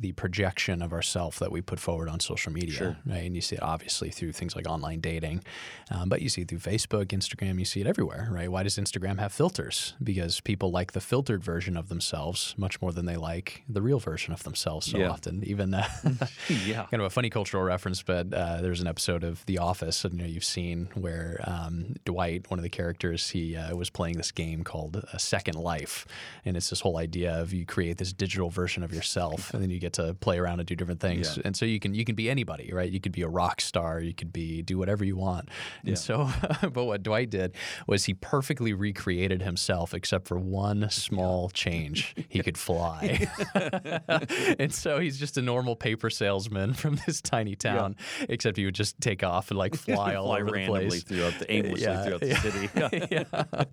the projection of ourself that we put forward on social media, Sure. right? And you see it obviously through things like online dating, um, but you see it through Facebook, Instagram. You see it everywhere, right? Why does Instagram have filters? Because people like the filtered version of themselves much more than they like the real version of themselves. So Yeah. often, even uh, yeah. kind of a funny cultural reference, but uh, there's an episode of The Office, and you know, you've seen where um, Dwight, one of the characters, he uh, was playing this game called A Second Life, and it's this whole idea of you create this digital version of yourself, and then you get to play around and do different things, Yeah. and so you can you can be anybody, right? You could be a rock star, you could be do whatever you want, Yeah. and so, but what Dwight did was he perfectly recreated himself, except for one small change: he could fly. and so he's just a normal paper salesman from this tiny town, except he would just take off and like fly all Fly over the place. throughout the aimlessly Yeah, throughout the yeah. city. Yeah. yeah,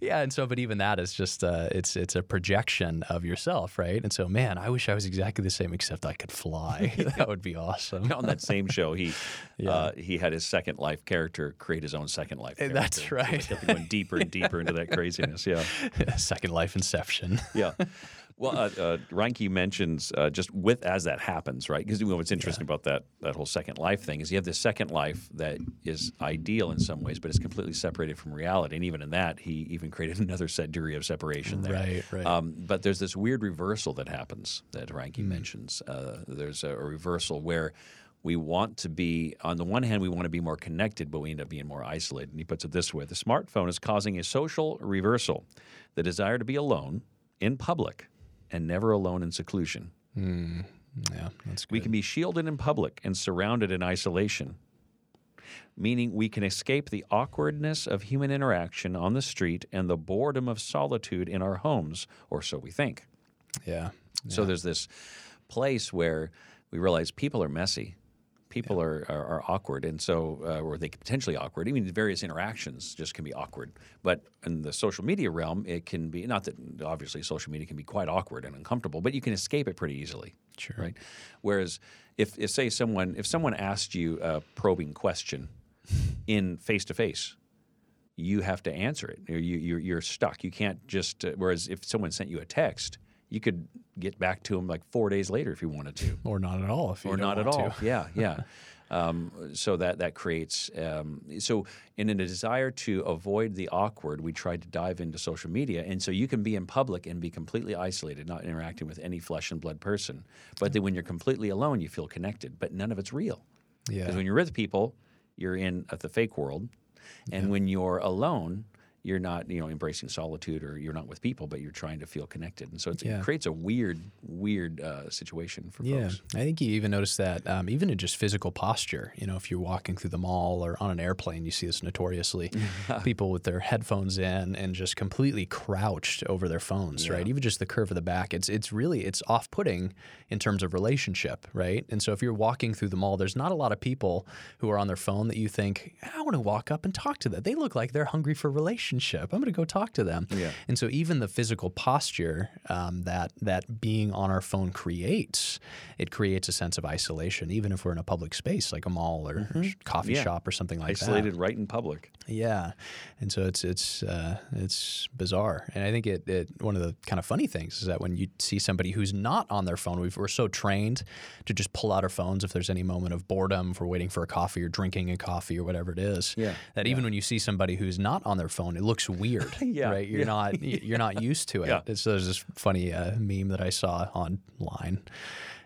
yeah, and so, but even that is just uh, it's it's a projection of yourself, right? And so, man, I wish I was exactly the same, except I could fly. that would be awesome. On that same show, he uh, he had his Second Life character create his own Second Life. Character. That's So right. kept going deeper and deeper into that craziness. Yeah. Second Life Inception. yeah. Well, uh, uh, Reinke mentions uh, just with as that happens, right? Because what's interesting about that that whole second life thing is you have this second life that is ideal in some ways, but it's completely separated from reality. And even in that, he even created another set degree of separation there. Right, right. Um, but there's this weird reversal that happens that Reinke mentions. Uh, there's a, a reversal where we want to be, on the one hand, we want to be more connected, but we end up being more isolated. And he puts it this way the smartphone is causing a social reversal, the desire to be alone in public and never alone in seclusion. Hmm. Yeah, that's good. We can be shielded in public and surrounded in isolation, meaning we can escape the awkwardness of human interaction on the street and the boredom of solitude in our homes, or so we think. yeah. So there's this place where we realize people are messy. People are, are, are awkward, and so uh, or they potentially awkward. I mean, various interactions just can be awkward. But in the social media realm, it can be not that obviously social media can be quite awkward and uncomfortable, but you can escape it pretty easily. Sure. Right. Whereas if, if say someone if someone asked you a probing question in face to face, you have to answer it. You, you're, you're stuck. You can't just. Uh, whereas if someone sent you a text, you could get back to them like four days later if you wanted to, or not at all if you or not at all. to. Yeah, yeah. Um, so that that creates um, so in a desire to avoid the awkward, we tried to dive into social media, and so you can be in public and be completely isolated, not interacting with any flesh and blood person. But then when you're completely alone, you feel connected, but none of it's real. Yeah. Because when you're with people, you're in the fake world, and when you're alone, you're not you know embracing solitude or you're not with people, but you're trying to feel connected, and so it's, Yeah. it creates a weird, weird uh, situation for Yeah, folks. I think you even notice that um, even in just physical posture. You know, if you're walking through the mall or on an airplane, you see this notoriously. people with their headphones in and just completely crouched over their phones, right? Even just the curve of the back. It's it's really it's off-putting in terms of relationship, right? And so if you're walking through the mall, there's not a lot of people who are on their phone that you think I want to walk up and talk to them. They look like they're hungry for relationship. I'm going to go talk to them. Yeah. And so even the physical posture um, that that being on our phone creates, it creates a sense of isolation, even if we're in a public space like a mall or, or coffee Yeah. shop or something like that. Isolated right in public. Yeah. And so it's it's uh, it's bizarre. And I think it, it one of the kind of funny things is that when you see somebody who's not on their phone, we've, we're so trained to just pull out our phones if there's any moment of boredom, if we're waiting for a coffee or drinking a coffee or whatever it is. Yeah. That even when you see somebody who's not on their phone, it looks weird. Yeah. Right. You're Yeah. not you're not used to it. Yeah. It's, there's this funny uh, meme that I saw online.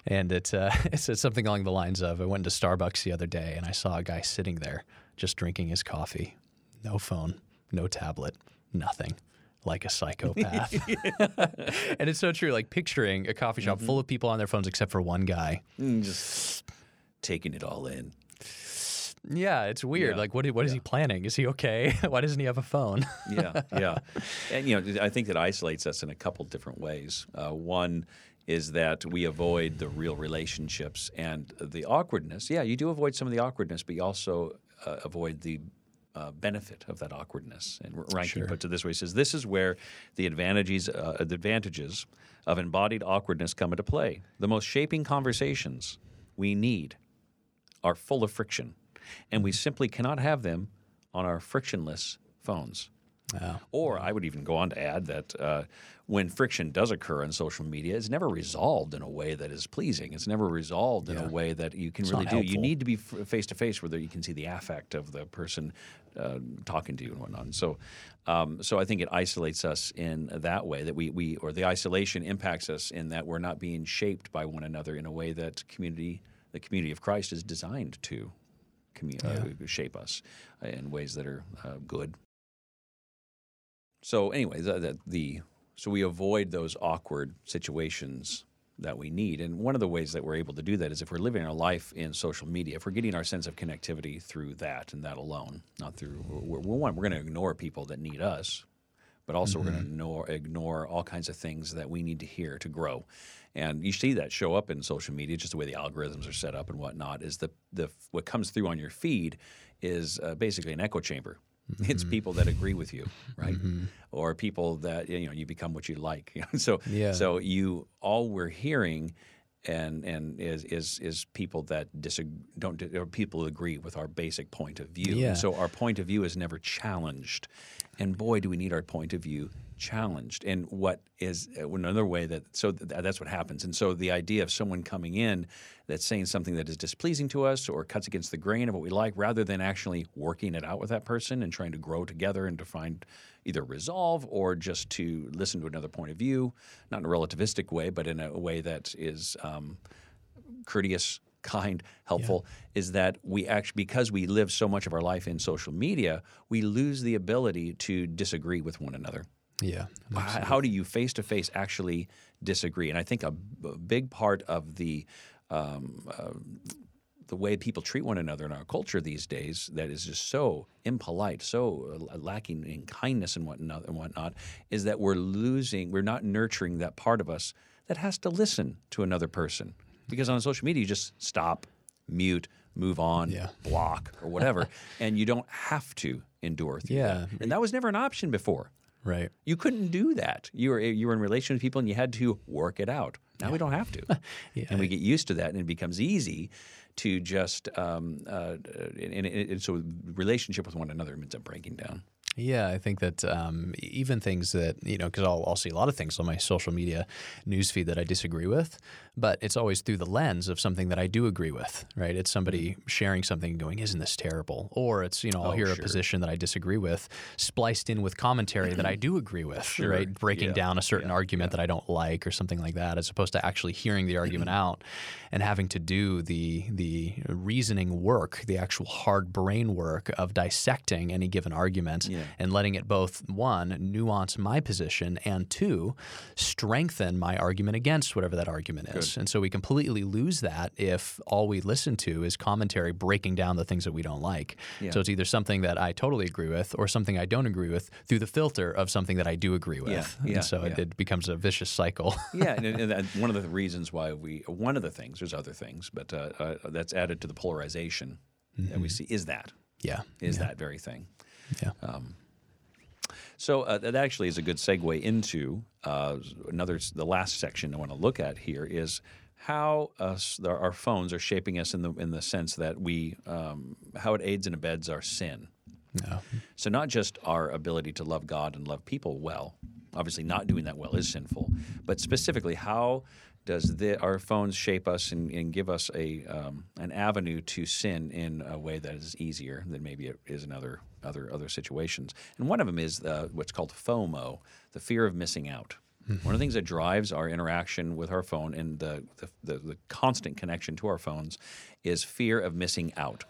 And it, uh, it said something along the lines of I went to Starbucks the other day and I saw a guy sitting there just drinking his coffee. No phone, no tablet, nothing. Like a psychopath. and it's so true. Like picturing a coffee shop Mm-hmm. full of people on their phones except for one guy. Mm, just taking it all in. Yeah, it's weird. Yeah. Like, what, what is he planning? Is he okay? Why doesn't he have a phone? yeah, yeah. And you know, I think that isolates us in a couple different ways. Uh, one is that we avoid the real relationships and the awkwardness. Yeah, you do avoid some of the awkwardness, but you also uh, avoid the uh, benefit of that awkwardness. And Reinke Sure. puts it this way: he says this is where the advantages, uh, the advantages of embodied awkwardness come into play. The most shaping conversations we need are full of friction, and we simply cannot have them on our frictionless phones. Wow. Or I would even go on to add that uh, when friction does occur on social media, it's never resolved in a way that is pleasing. It's never resolved in Yeah. a way that you can It's really do. You need to be face to face where you can see the affect of the person uh, talking to you and whatnot. So, um, so I think it isolates us in that way that we, we or the isolation impacts us in that we're not being shaped by one another in a way that community, the community of Christ, is designed to commu- uh, shape us in ways that are uh, good. So anyway, the, the, the so we avoid those awkward situations that we need, and one of the ways that we're able to do that is if we're living our life in social media, if we're getting our sense of connectivity through that and that alone, not through we're, we're, one, we're going to ignore people that need us, but also we're going to ignore, ignore all kinds of things that we need to hear to grow. And you see that show up in social media, just the way the algorithms are set up and whatnot. Is the the what comes through on your feed is uh, basically an echo chamber. It's people that agree with you, right? Or people that you know you become what you like. so Yeah. so you all we're hearing. And, and is, is is people that disagree, don't or people agree with our basic point of view. Yeah. And so our point of view is never challenged. And boy, do we need our point of view challenged. And what is uh, another way that so th- that's what happens. And so the idea of someone coming in that's saying something that is displeasing to us or cuts against the grain of what we like, rather than actually working it out with that person and trying to grow together and to find either resolve or just to listen to another point of view, not in a relativistic way, but in a way that is. Um, courteous, kind, helpful is that we actually because we live so much of our life in social media, we lose the ability to disagree with one another. Yeah. H- How do you face to face actually disagree? And I think a, b- big part of the um, uh, the way people treat one another in our culture these days that is just so impolite, so uh, lacking in kindness and whatnot, and whatnot, is that we're losing, we're not nurturing that part of us that has to listen to another person. Because on social media, you just stop, mute, move on, Yeah. block, or whatever, and you don't have to endure Yeah. that. And that was never an option before. Right. You couldn't do that. You were you were in relation with people, and you had to work it out. Now we don't have to, Yeah. and we get used to that, and it becomes easy to just um, uh, and, and, and so relationship with one another ends up breaking down. Yeah, I think that um, even things that you know, because I'll, I'll see a lot of things on my social media newsfeed that I disagree with, but it's always through the lens of something that I do agree with. Right? It's somebody sharing something and going, "Isn't this terrible?" Or it's you know, I'll Mm-hmm. Oh, hear sure. a position that I disagree with, spliced in with commentary that I do agree with. Sure. Right? Breaking Yeah. down a certain Yeah. argument that I don't like or something like that, as opposed to actually hearing the argument out and having to do the the reasoning work, the actual hard brain work of dissecting any given argument Yeah. And letting it both one nuance my position and two strengthen my argument against whatever that argument is. And so we completely lose that if all we listen to is commentary breaking down the things that we don't like. Yeah. So it's either something that I totally agree with or something I don't agree with through the filter of something that I do agree with. Yeah, yeah, and so It, yeah. it becomes a vicious cycle. yeah, and, and one of the reasons why we one of the things there's other things, but uh, uh, that's added to the polarization that we see is that yeah. is that very thing. Yeah. So uh, that actually is a good segue into uh, another. The last section I want to look at here is how us our our phones are shaping us in the in the sense that we um, how it aids and abets our sin. Yeah. So not just our ability to love God and love people well. Obviously, not doing that well is sinful, but specifically, how does the, our phones shape us and, and give us a um, an avenue to sin in a way that is easier than maybe it is in other other other situations? And one of them is uh, what's called FOMO, the fear of missing out. One of the things that drives our interaction with our phone and the, the, the, the constant connection to our phones is fear of missing out.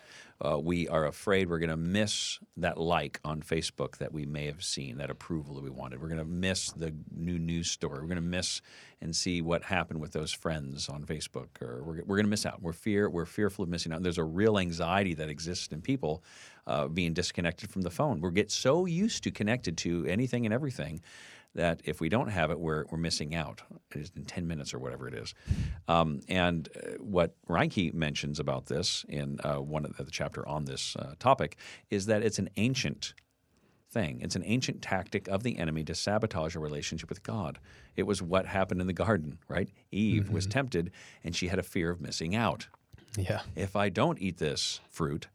Uh, we are afraid we're going to miss that like on Facebook that we may have seen, that approval that we wanted. We're going to miss the new news story. We're going to miss and see what happened with those friends on Facebook, or we're, we're going to miss out. We're fear we're fearful of missing out. There's a real anxiety that exists in people uh, being disconnected from the phone. We get so used to connected to anything and everything that if we don't have it, we're, we're missing out. It is in 10 minutes or whatever it is. Um, and uh, what Reinke mentions about this in uh, one of the, the chapter on this uh, topic is that it's an ancient thing. It's an ancient tactic of the enemy to sabotage a relationship with God. It was what happened in the garden, right? Eve was tempted and she had a fear of missing out. Yeah. If I don't eat this fruit,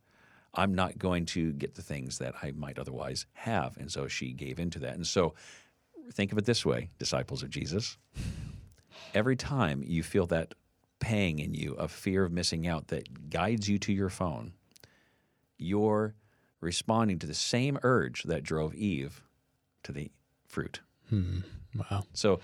I'm not going to get the things that I might otherwise have. And so she gave into that. And so think of it this way, disciples of Jesus. Every time you feel that pang in you of fear of missing out that guides you to your phone, you're responding to the same urge that drove Eve to the fruit. Hmm. Wow. So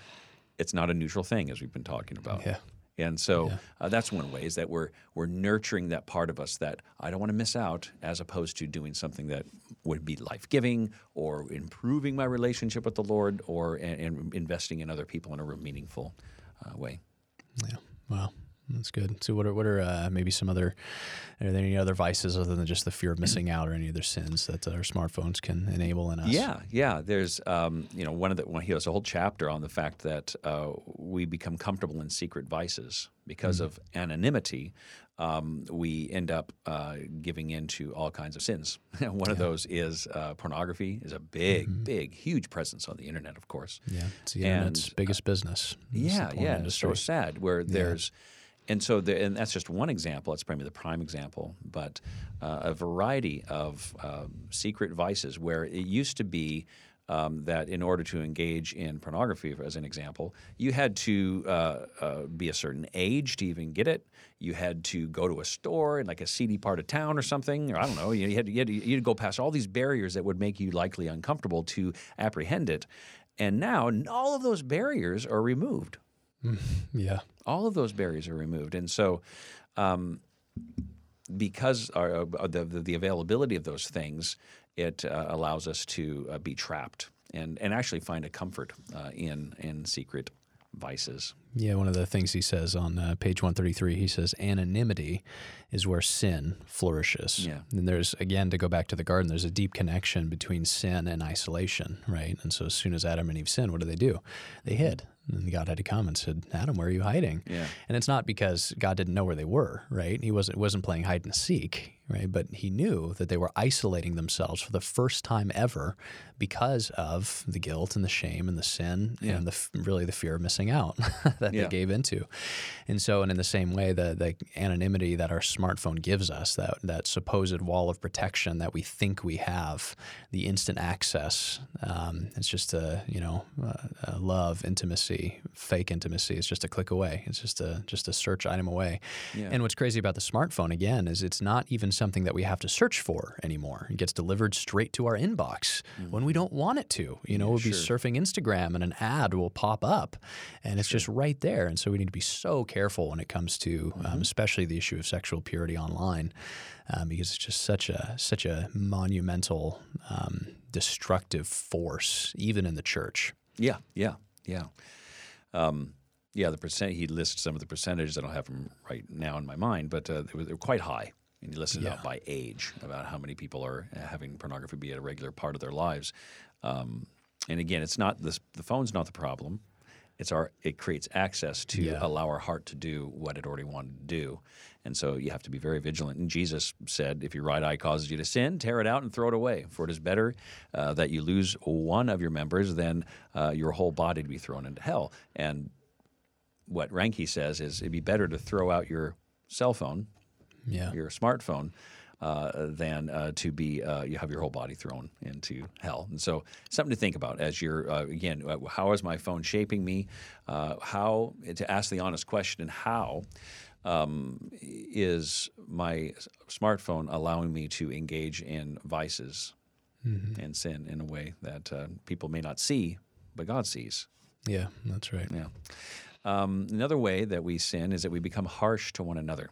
it's not a neutral thing, as we've been talking about. Yeah. And so uh, that's one way is that we're we're nurturing that part of us that I don't want to miss out, as opposed to doing something that would be life giving or improving my relationship with the Lord or and, and investing in other people in a real meaningful uh, way. Yeah. That's good. So, what are what are uh, maybe some other? Are there any other vices other than just the fear of missing out, or any other sins that our smartphones can enable in us? Yeah, yeah. There's, um, you know, one of the one, he has a whole chapter on the fact that uh, we become comfortable in secret vices because of anonymity. Um, we end up uh, giving in to all kinds of sins. one of those is uh, pornography. is a big, big, huge presence on the internet, of course. Yeah. It's the internet's And, biggest business. It's Yeah, yeah. It's so sad where there's, and so the, and that's just one example. It's probably the prime example, but uh, a variety of um, secret vices where it used to be. Um, that in order to engage in pornography, as an example, you had to uh, uh, be a certain age to even get it. You had to go to a store in like a seedy part of town or something, or I don't know. You had to, you had to, you had to go past all these barriers that would make you likely uncomfortable to apprehend it. And now all of those barriers are removed Yeah. all of those barriers are removed, and so um, because our, uh, the, the the availability of those things, it uh, allows us to uh, be trapped and and actually find a comfort uh, in in secret vices. Yeah, one of the things he says on uh, page 133, he says anonymity is where sin flourishes. Yeah. And there's, again, to go back to the garden, there's a deep connection between sin and isolation, right? And so as soon as Adam and Eve sinned, what do they do? They hid. And God had to come and said, Adam, where are you hiding? Yeah. And it's not because God didn't know where they were, right? He wasn't wasn't playing hide and seek, right? But he knew that they were isolating themselves for the first time ever because of the guilt and the shame and the sin Yeah. and the really the fear of missing out that Yeah. they gave into. And so, and in the same way, the the anonymity that our smartphone gives us, that that supposed wall of protection that we think we have, the instant access, um, it's just a you know uh, uh, love, intimacy, fake intimacy. It's just a click away. It's just a just a search item away. Yeah. And what's crazy about the smartphone again is it's not even something that we have to search for anymore. It gets delivered straight to our inbox when we don't want it to. You know, we'll be surfing Instagram and an ad will pop up, and it's just right there. And so we need to be so careful when it comes to, um, especially the issue of sexual purity online, um, because it's just such a such a monumental, um, destructive force, even in the church. Yeah, yeah, yeah. Um, yeah, the percent he lists some of the percentages. I don't have them right now in my mind, but uh, they, were, they were quite high. And you listed it Yeah. out by age about how many people are having pornography be a regular part of their lives. Um, and again, it's not this, the phone's not the problem. It's our it creates access to Yeah. allow our heart to do what it already wanted to do. And so you have to be very vigilant. And Jesus said, if your right eye causes you to sin, tear it out and throw it away. For it is better uh, that you lose one of your members than uh, your whole body to be thrown into hell. And what Reinke says is it'd be better to throw out your cell phone, Yeah. your smartphone, uh, than uh, to be uh, you have your whole body thrown into hell. And so something to think about as you're uh, again, uh, how is my phone shaping me? Uh, how to ask the honest question, and how um, is my smartphone allowing me to engage in vices and sin in a way that uh, people may not see, but God sees. Yeah, that's right. Yeah. Um, another way that we sin is that we become harsh to one another.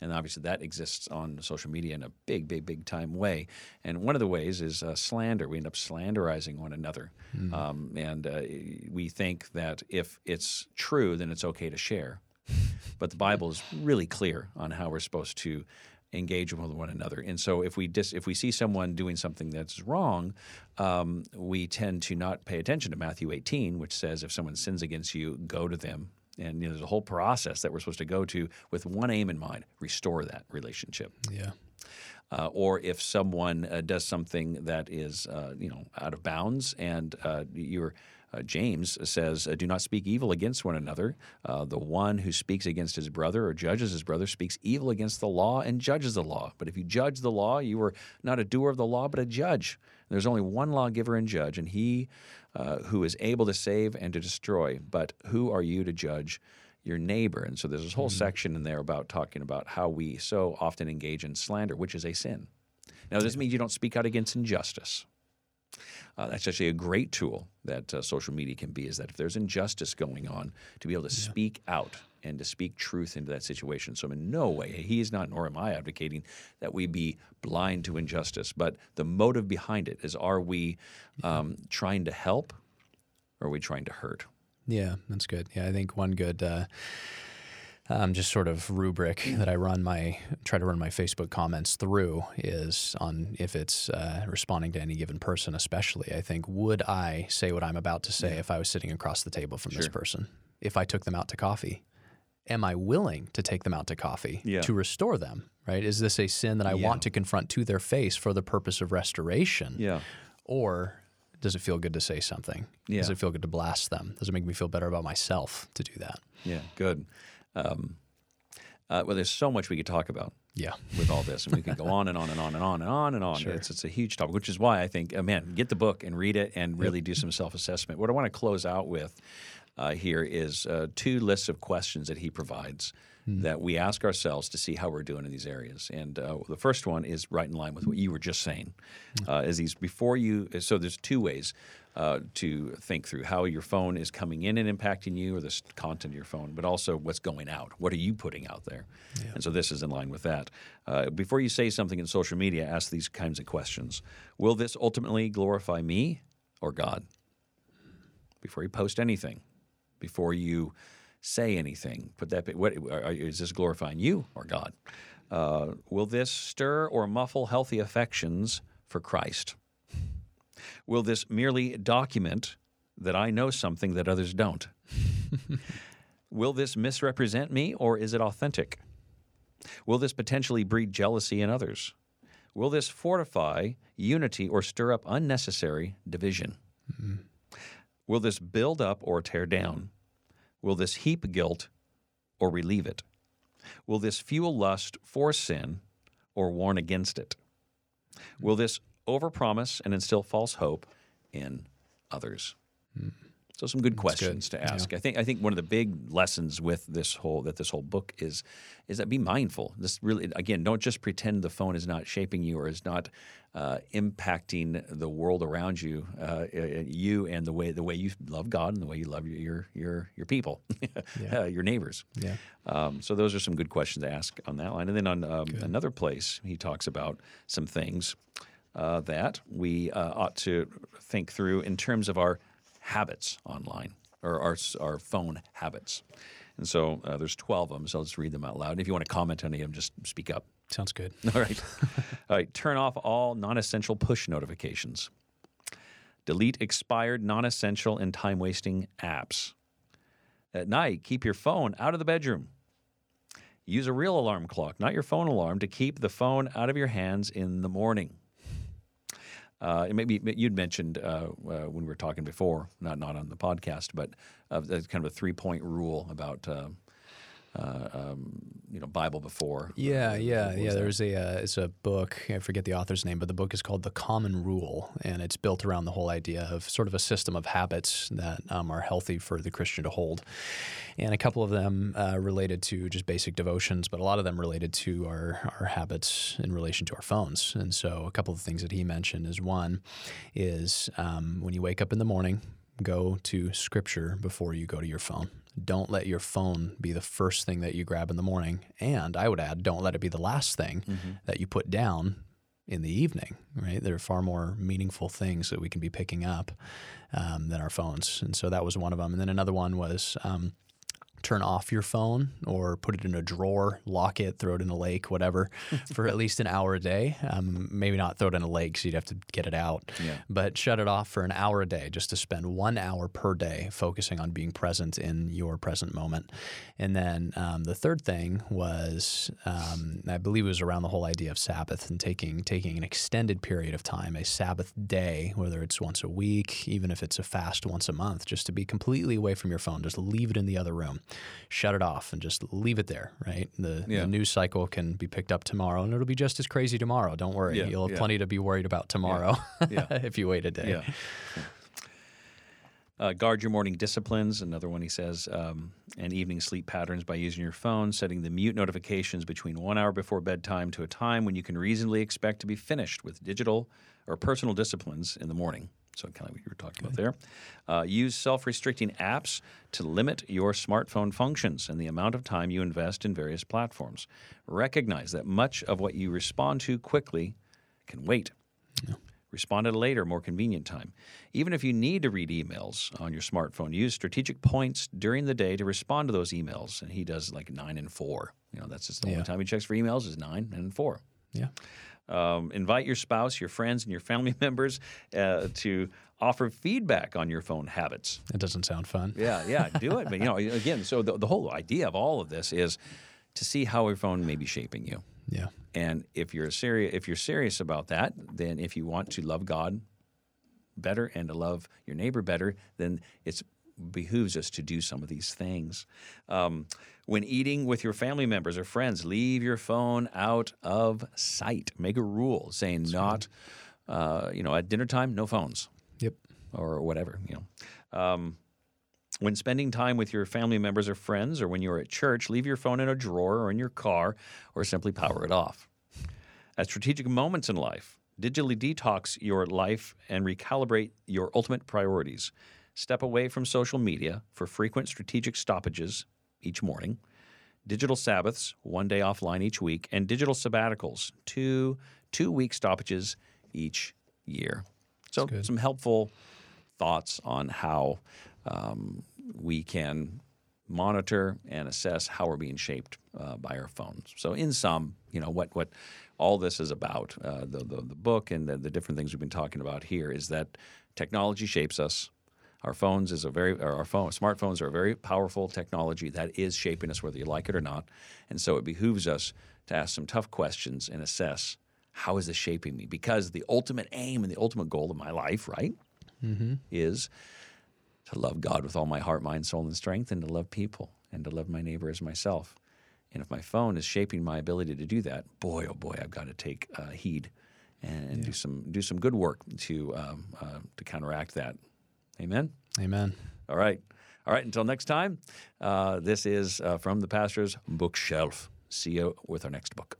And obviously, that exists on social media in a big, big, big time way. And one of the ways is uh, slander. We end up slanderizing one another. Um, and uh, we think that if it's true, then it's okay to share. But the Bible is really clear on how we're supposed to engage with one another. And so, if we dis- if we see someone doing something that's wrong, um, we tend to not pay attention to Matthew 18, which says, "If someone sins against you, go to them." And you know, there's a whole process that we're supposed to go to with one aim in mind: restore that relationship. Yeah. Uh, or if someone uh, does something that is, uh, you know, out of bounds, and uh, you're uh, James says, uh, "Do not speak evil against one another. Uh, the one who speaks against his brother or judges his brother speaks evil against the law and judges the law. But if you judge the law, you are not a doer of the law, but a judge. There's only one lawgiver and judge, and he uh, who is able to save and to destroy. But who are you to judge?" Your neighbor. And so there's this whole section in there about talking about how we so often engage in slander, which is a sin. Now, this means you don't speak out against injustice. Uh, that's actually a great tool that uh, social media can be. Is that if there's injustice going on, to be able to speak out and to speak truth into that situation. So, in no way, he is not, nor am I advocating that we be blind to injustice. But the motive behind it is: Are we um, trying to help, or are we trying to hurt? Yeah, that's good. Yeah, I think one good uh, um, just sort of rubric that I run my try to run my Facebook comments through is on if it's uh, responding to any given person, especially. I think would I say what I'm about to say if I was sitting across the table from this person? If I took them out to coffee, am I willing to take them out to coffee Yeah. to restore them? Right? Is this a sin that I Yeah. want to confront to their face for the purpose of restoration? Yeah. Or does it feel good to say something? Yeah. Does it feel good to blast them? Does it make me feel better about myself to do that? Yeah. Good. Um, uh, well, there's so much we could talk about. Yeah. with all this, and we could go on and on and on and on and on and on. Sure. It's, it's a huge topic, which is why I think, uh, man, get the book and read it and really do some self assessment. What I want to close out with uh, here is uh, two lists of questions that he provides that we ask ourselves to see how we're doing in these areas. And uh, the first one is right in line with what you were just saying. Uh, is these before you? So there's two ways. Uh, to think through how your phone is coming in and impacting you, or the content of your phone, but also what's going out. What are you putting out there? And so this is in line with that. Uh, before you say something in social media, ask these kinds of questions Will this ultimately glorify me or God? Before you post anything, before you say anything. Put that. What are, is this glorifying you or God? Uh, will this stir or muffle healthy affections for Christ? Will this merely document that I know something that others don't? will this misrepresent me or is it authentic? Will this potentially breed jealousy in others? Will this fortify unity or stir up unnecessary division? Mm-hmm. Will this build up or tear down? Will this heap guilt or relieve it? Will this fuel lust for sin or warn against it? Will this overpromise and instill false hope in others? Mm. So some good questions good. to ask. Yeah. I think I think one of the big lessons with this whole that this whole book is is that be mindful. This really again, don't just pretend the phone is not shaping you or is not uh, impacting the world around you, uh, you and the way the way you love God and the way you love your your your people, yeah. uh, your neighbors. Yeah. Um, so those are some good questions to ask on that line. And then on um, another place, he talks about some things uh, that we uh, ought to think through in terms of our habits online or our, our phone habits. And so uh, there's 12 of them, so I'll just read them out loud. And if you want to comment on any of them, just speak up. Sounds good. All right. all right. Turn off all non essential push notifications. Delete expired, non essential, and time wasting apps. At night, keep your phone out of the bedroom. Use a real alarm clock, not your phone alarm, to keep the phone out of your hands in the morning. Uh, maybe you'd mentioned uh, uh, when we were talking before, not not on the podcast, but uh, kind of a three point rule about uh, uh, um, you know Bible before. Yeah, yeah, yeah. That? There's a uh, it's a book. I forget the author's name, but the book is called The Common Rule, and it's built around the whole idea of sort of a system of habits that um, are healthy for the Christian to hold. And a couple of them uh, related to just basic devotions, but a lot of them related to our our habits in relation to our phones. And so, a couple of things that he mentioned is one is um, when you wake up in the morning, go to Scripture before you go to your phone. Don't let your phone be the first thing that you grab in the morning. And I would add, don't let it be the last thing mm-hmm. that you put down in the evening, right? There are far more meaningful things that we can be picking up um, than our phones. And so that was one of them. And then another one was um, turn off your phone or put it in a drawer, lock it, throw it in a lake, whatever, for at least an hour a day. Um, maybe not throw it in a lake, so you'd have to get it out, yeah. but shut it off for an hour a day, just to spend one hour per day focusing on being present in your present moment. And then um, the third thing was, um, I believe it was around the whole idea of Sabbath and taking taking an extended period of time, a Sabbath day, whether it's once a week, even if it's a fast once a month, just to be completely away from your phone, just leave it in the other room shut it off and just leave it there, right? The, yeah. the news cycle can be picked up tomorrow and it'll be just as crazy tomorrow. Don't worry. Yeah, You'll have plenty to be worried about tomorrow if you wait a day. Uh, guard your morning disciplines. Another one he says, um, and evening sleep patterns by using your phone, setting the mute notifications between one hour before bedtime to a time when you can reasonably expect to be finished with digital or personal disciplines in the morning. So, kind of what you were talking about there. Uh, use self restricting apps to limit your smartphone functions and the amount of time you invest in various platforms. Recognize that much of what you respond to quickly can wait. Yeah. Respond at a later, more convenient time. Even if you need to read emails on your smartphone, use strategic points during the day to respond to those emails. And he does like nine and four. You know, that's just the yeah. only time he checks for emails is nine and four. Yeah. Um, invite your spouse, your friends, and your family members uh, to offer feedback on your phone habits. It doesn't sound fun. Yeah, yeah, do it. But you know, again, so the, the whole idea of all of this is to see how your phone may be shaping you. Yeah. And if you're serious, if you're serious about that, then if you want to love God better and to love your neighbor better, then it behooves us to do some of these things. Um, when eating with your family members or friends, leave your phone out of sight. Make a rule saying That's not, uh, you know, at dinner time, no phones. Yep. Or whatever, you know. Um, when spending time with your family members or friends, or when you're at church, leave your phone in a drawer or in your car, or simply power it off. At strategic moments in life, digitally detox your life and recalibrate your ultimate priorities. Step away from social media for frequent strategic stoppages each morning, digital Sabbaths, one day offline each week, and digital sabbaticals, two two week stoppages each year. So some helpful thoughts on how um, we can monitor and assess how we're being shaped uh, by our phones. So, in sum, you know what what all this is about, uh, the, the the book and the, the different things we've been talking about here is that technology shapes us. Our phones is a very or our phone smartphones are a very powerful technology that is shaping us whether you like it or not, and so it behooves us to ask some tough questions and assess how is this shaping me because the ultimate aim and the ultimate goal of my life, right, is to love God with all my heart, mind, soul, and strength, and to love people and to love my neighbor as myself. And if my phone is shaping my ability to do that, boy, oh boy, I've got to take uh, heed and, and do some do some good work to um, uh, to counteract that. Amen. Amen. All right, all right. Until next time, uh, this is uh, from the pastor's bookshelf. See you with our next book.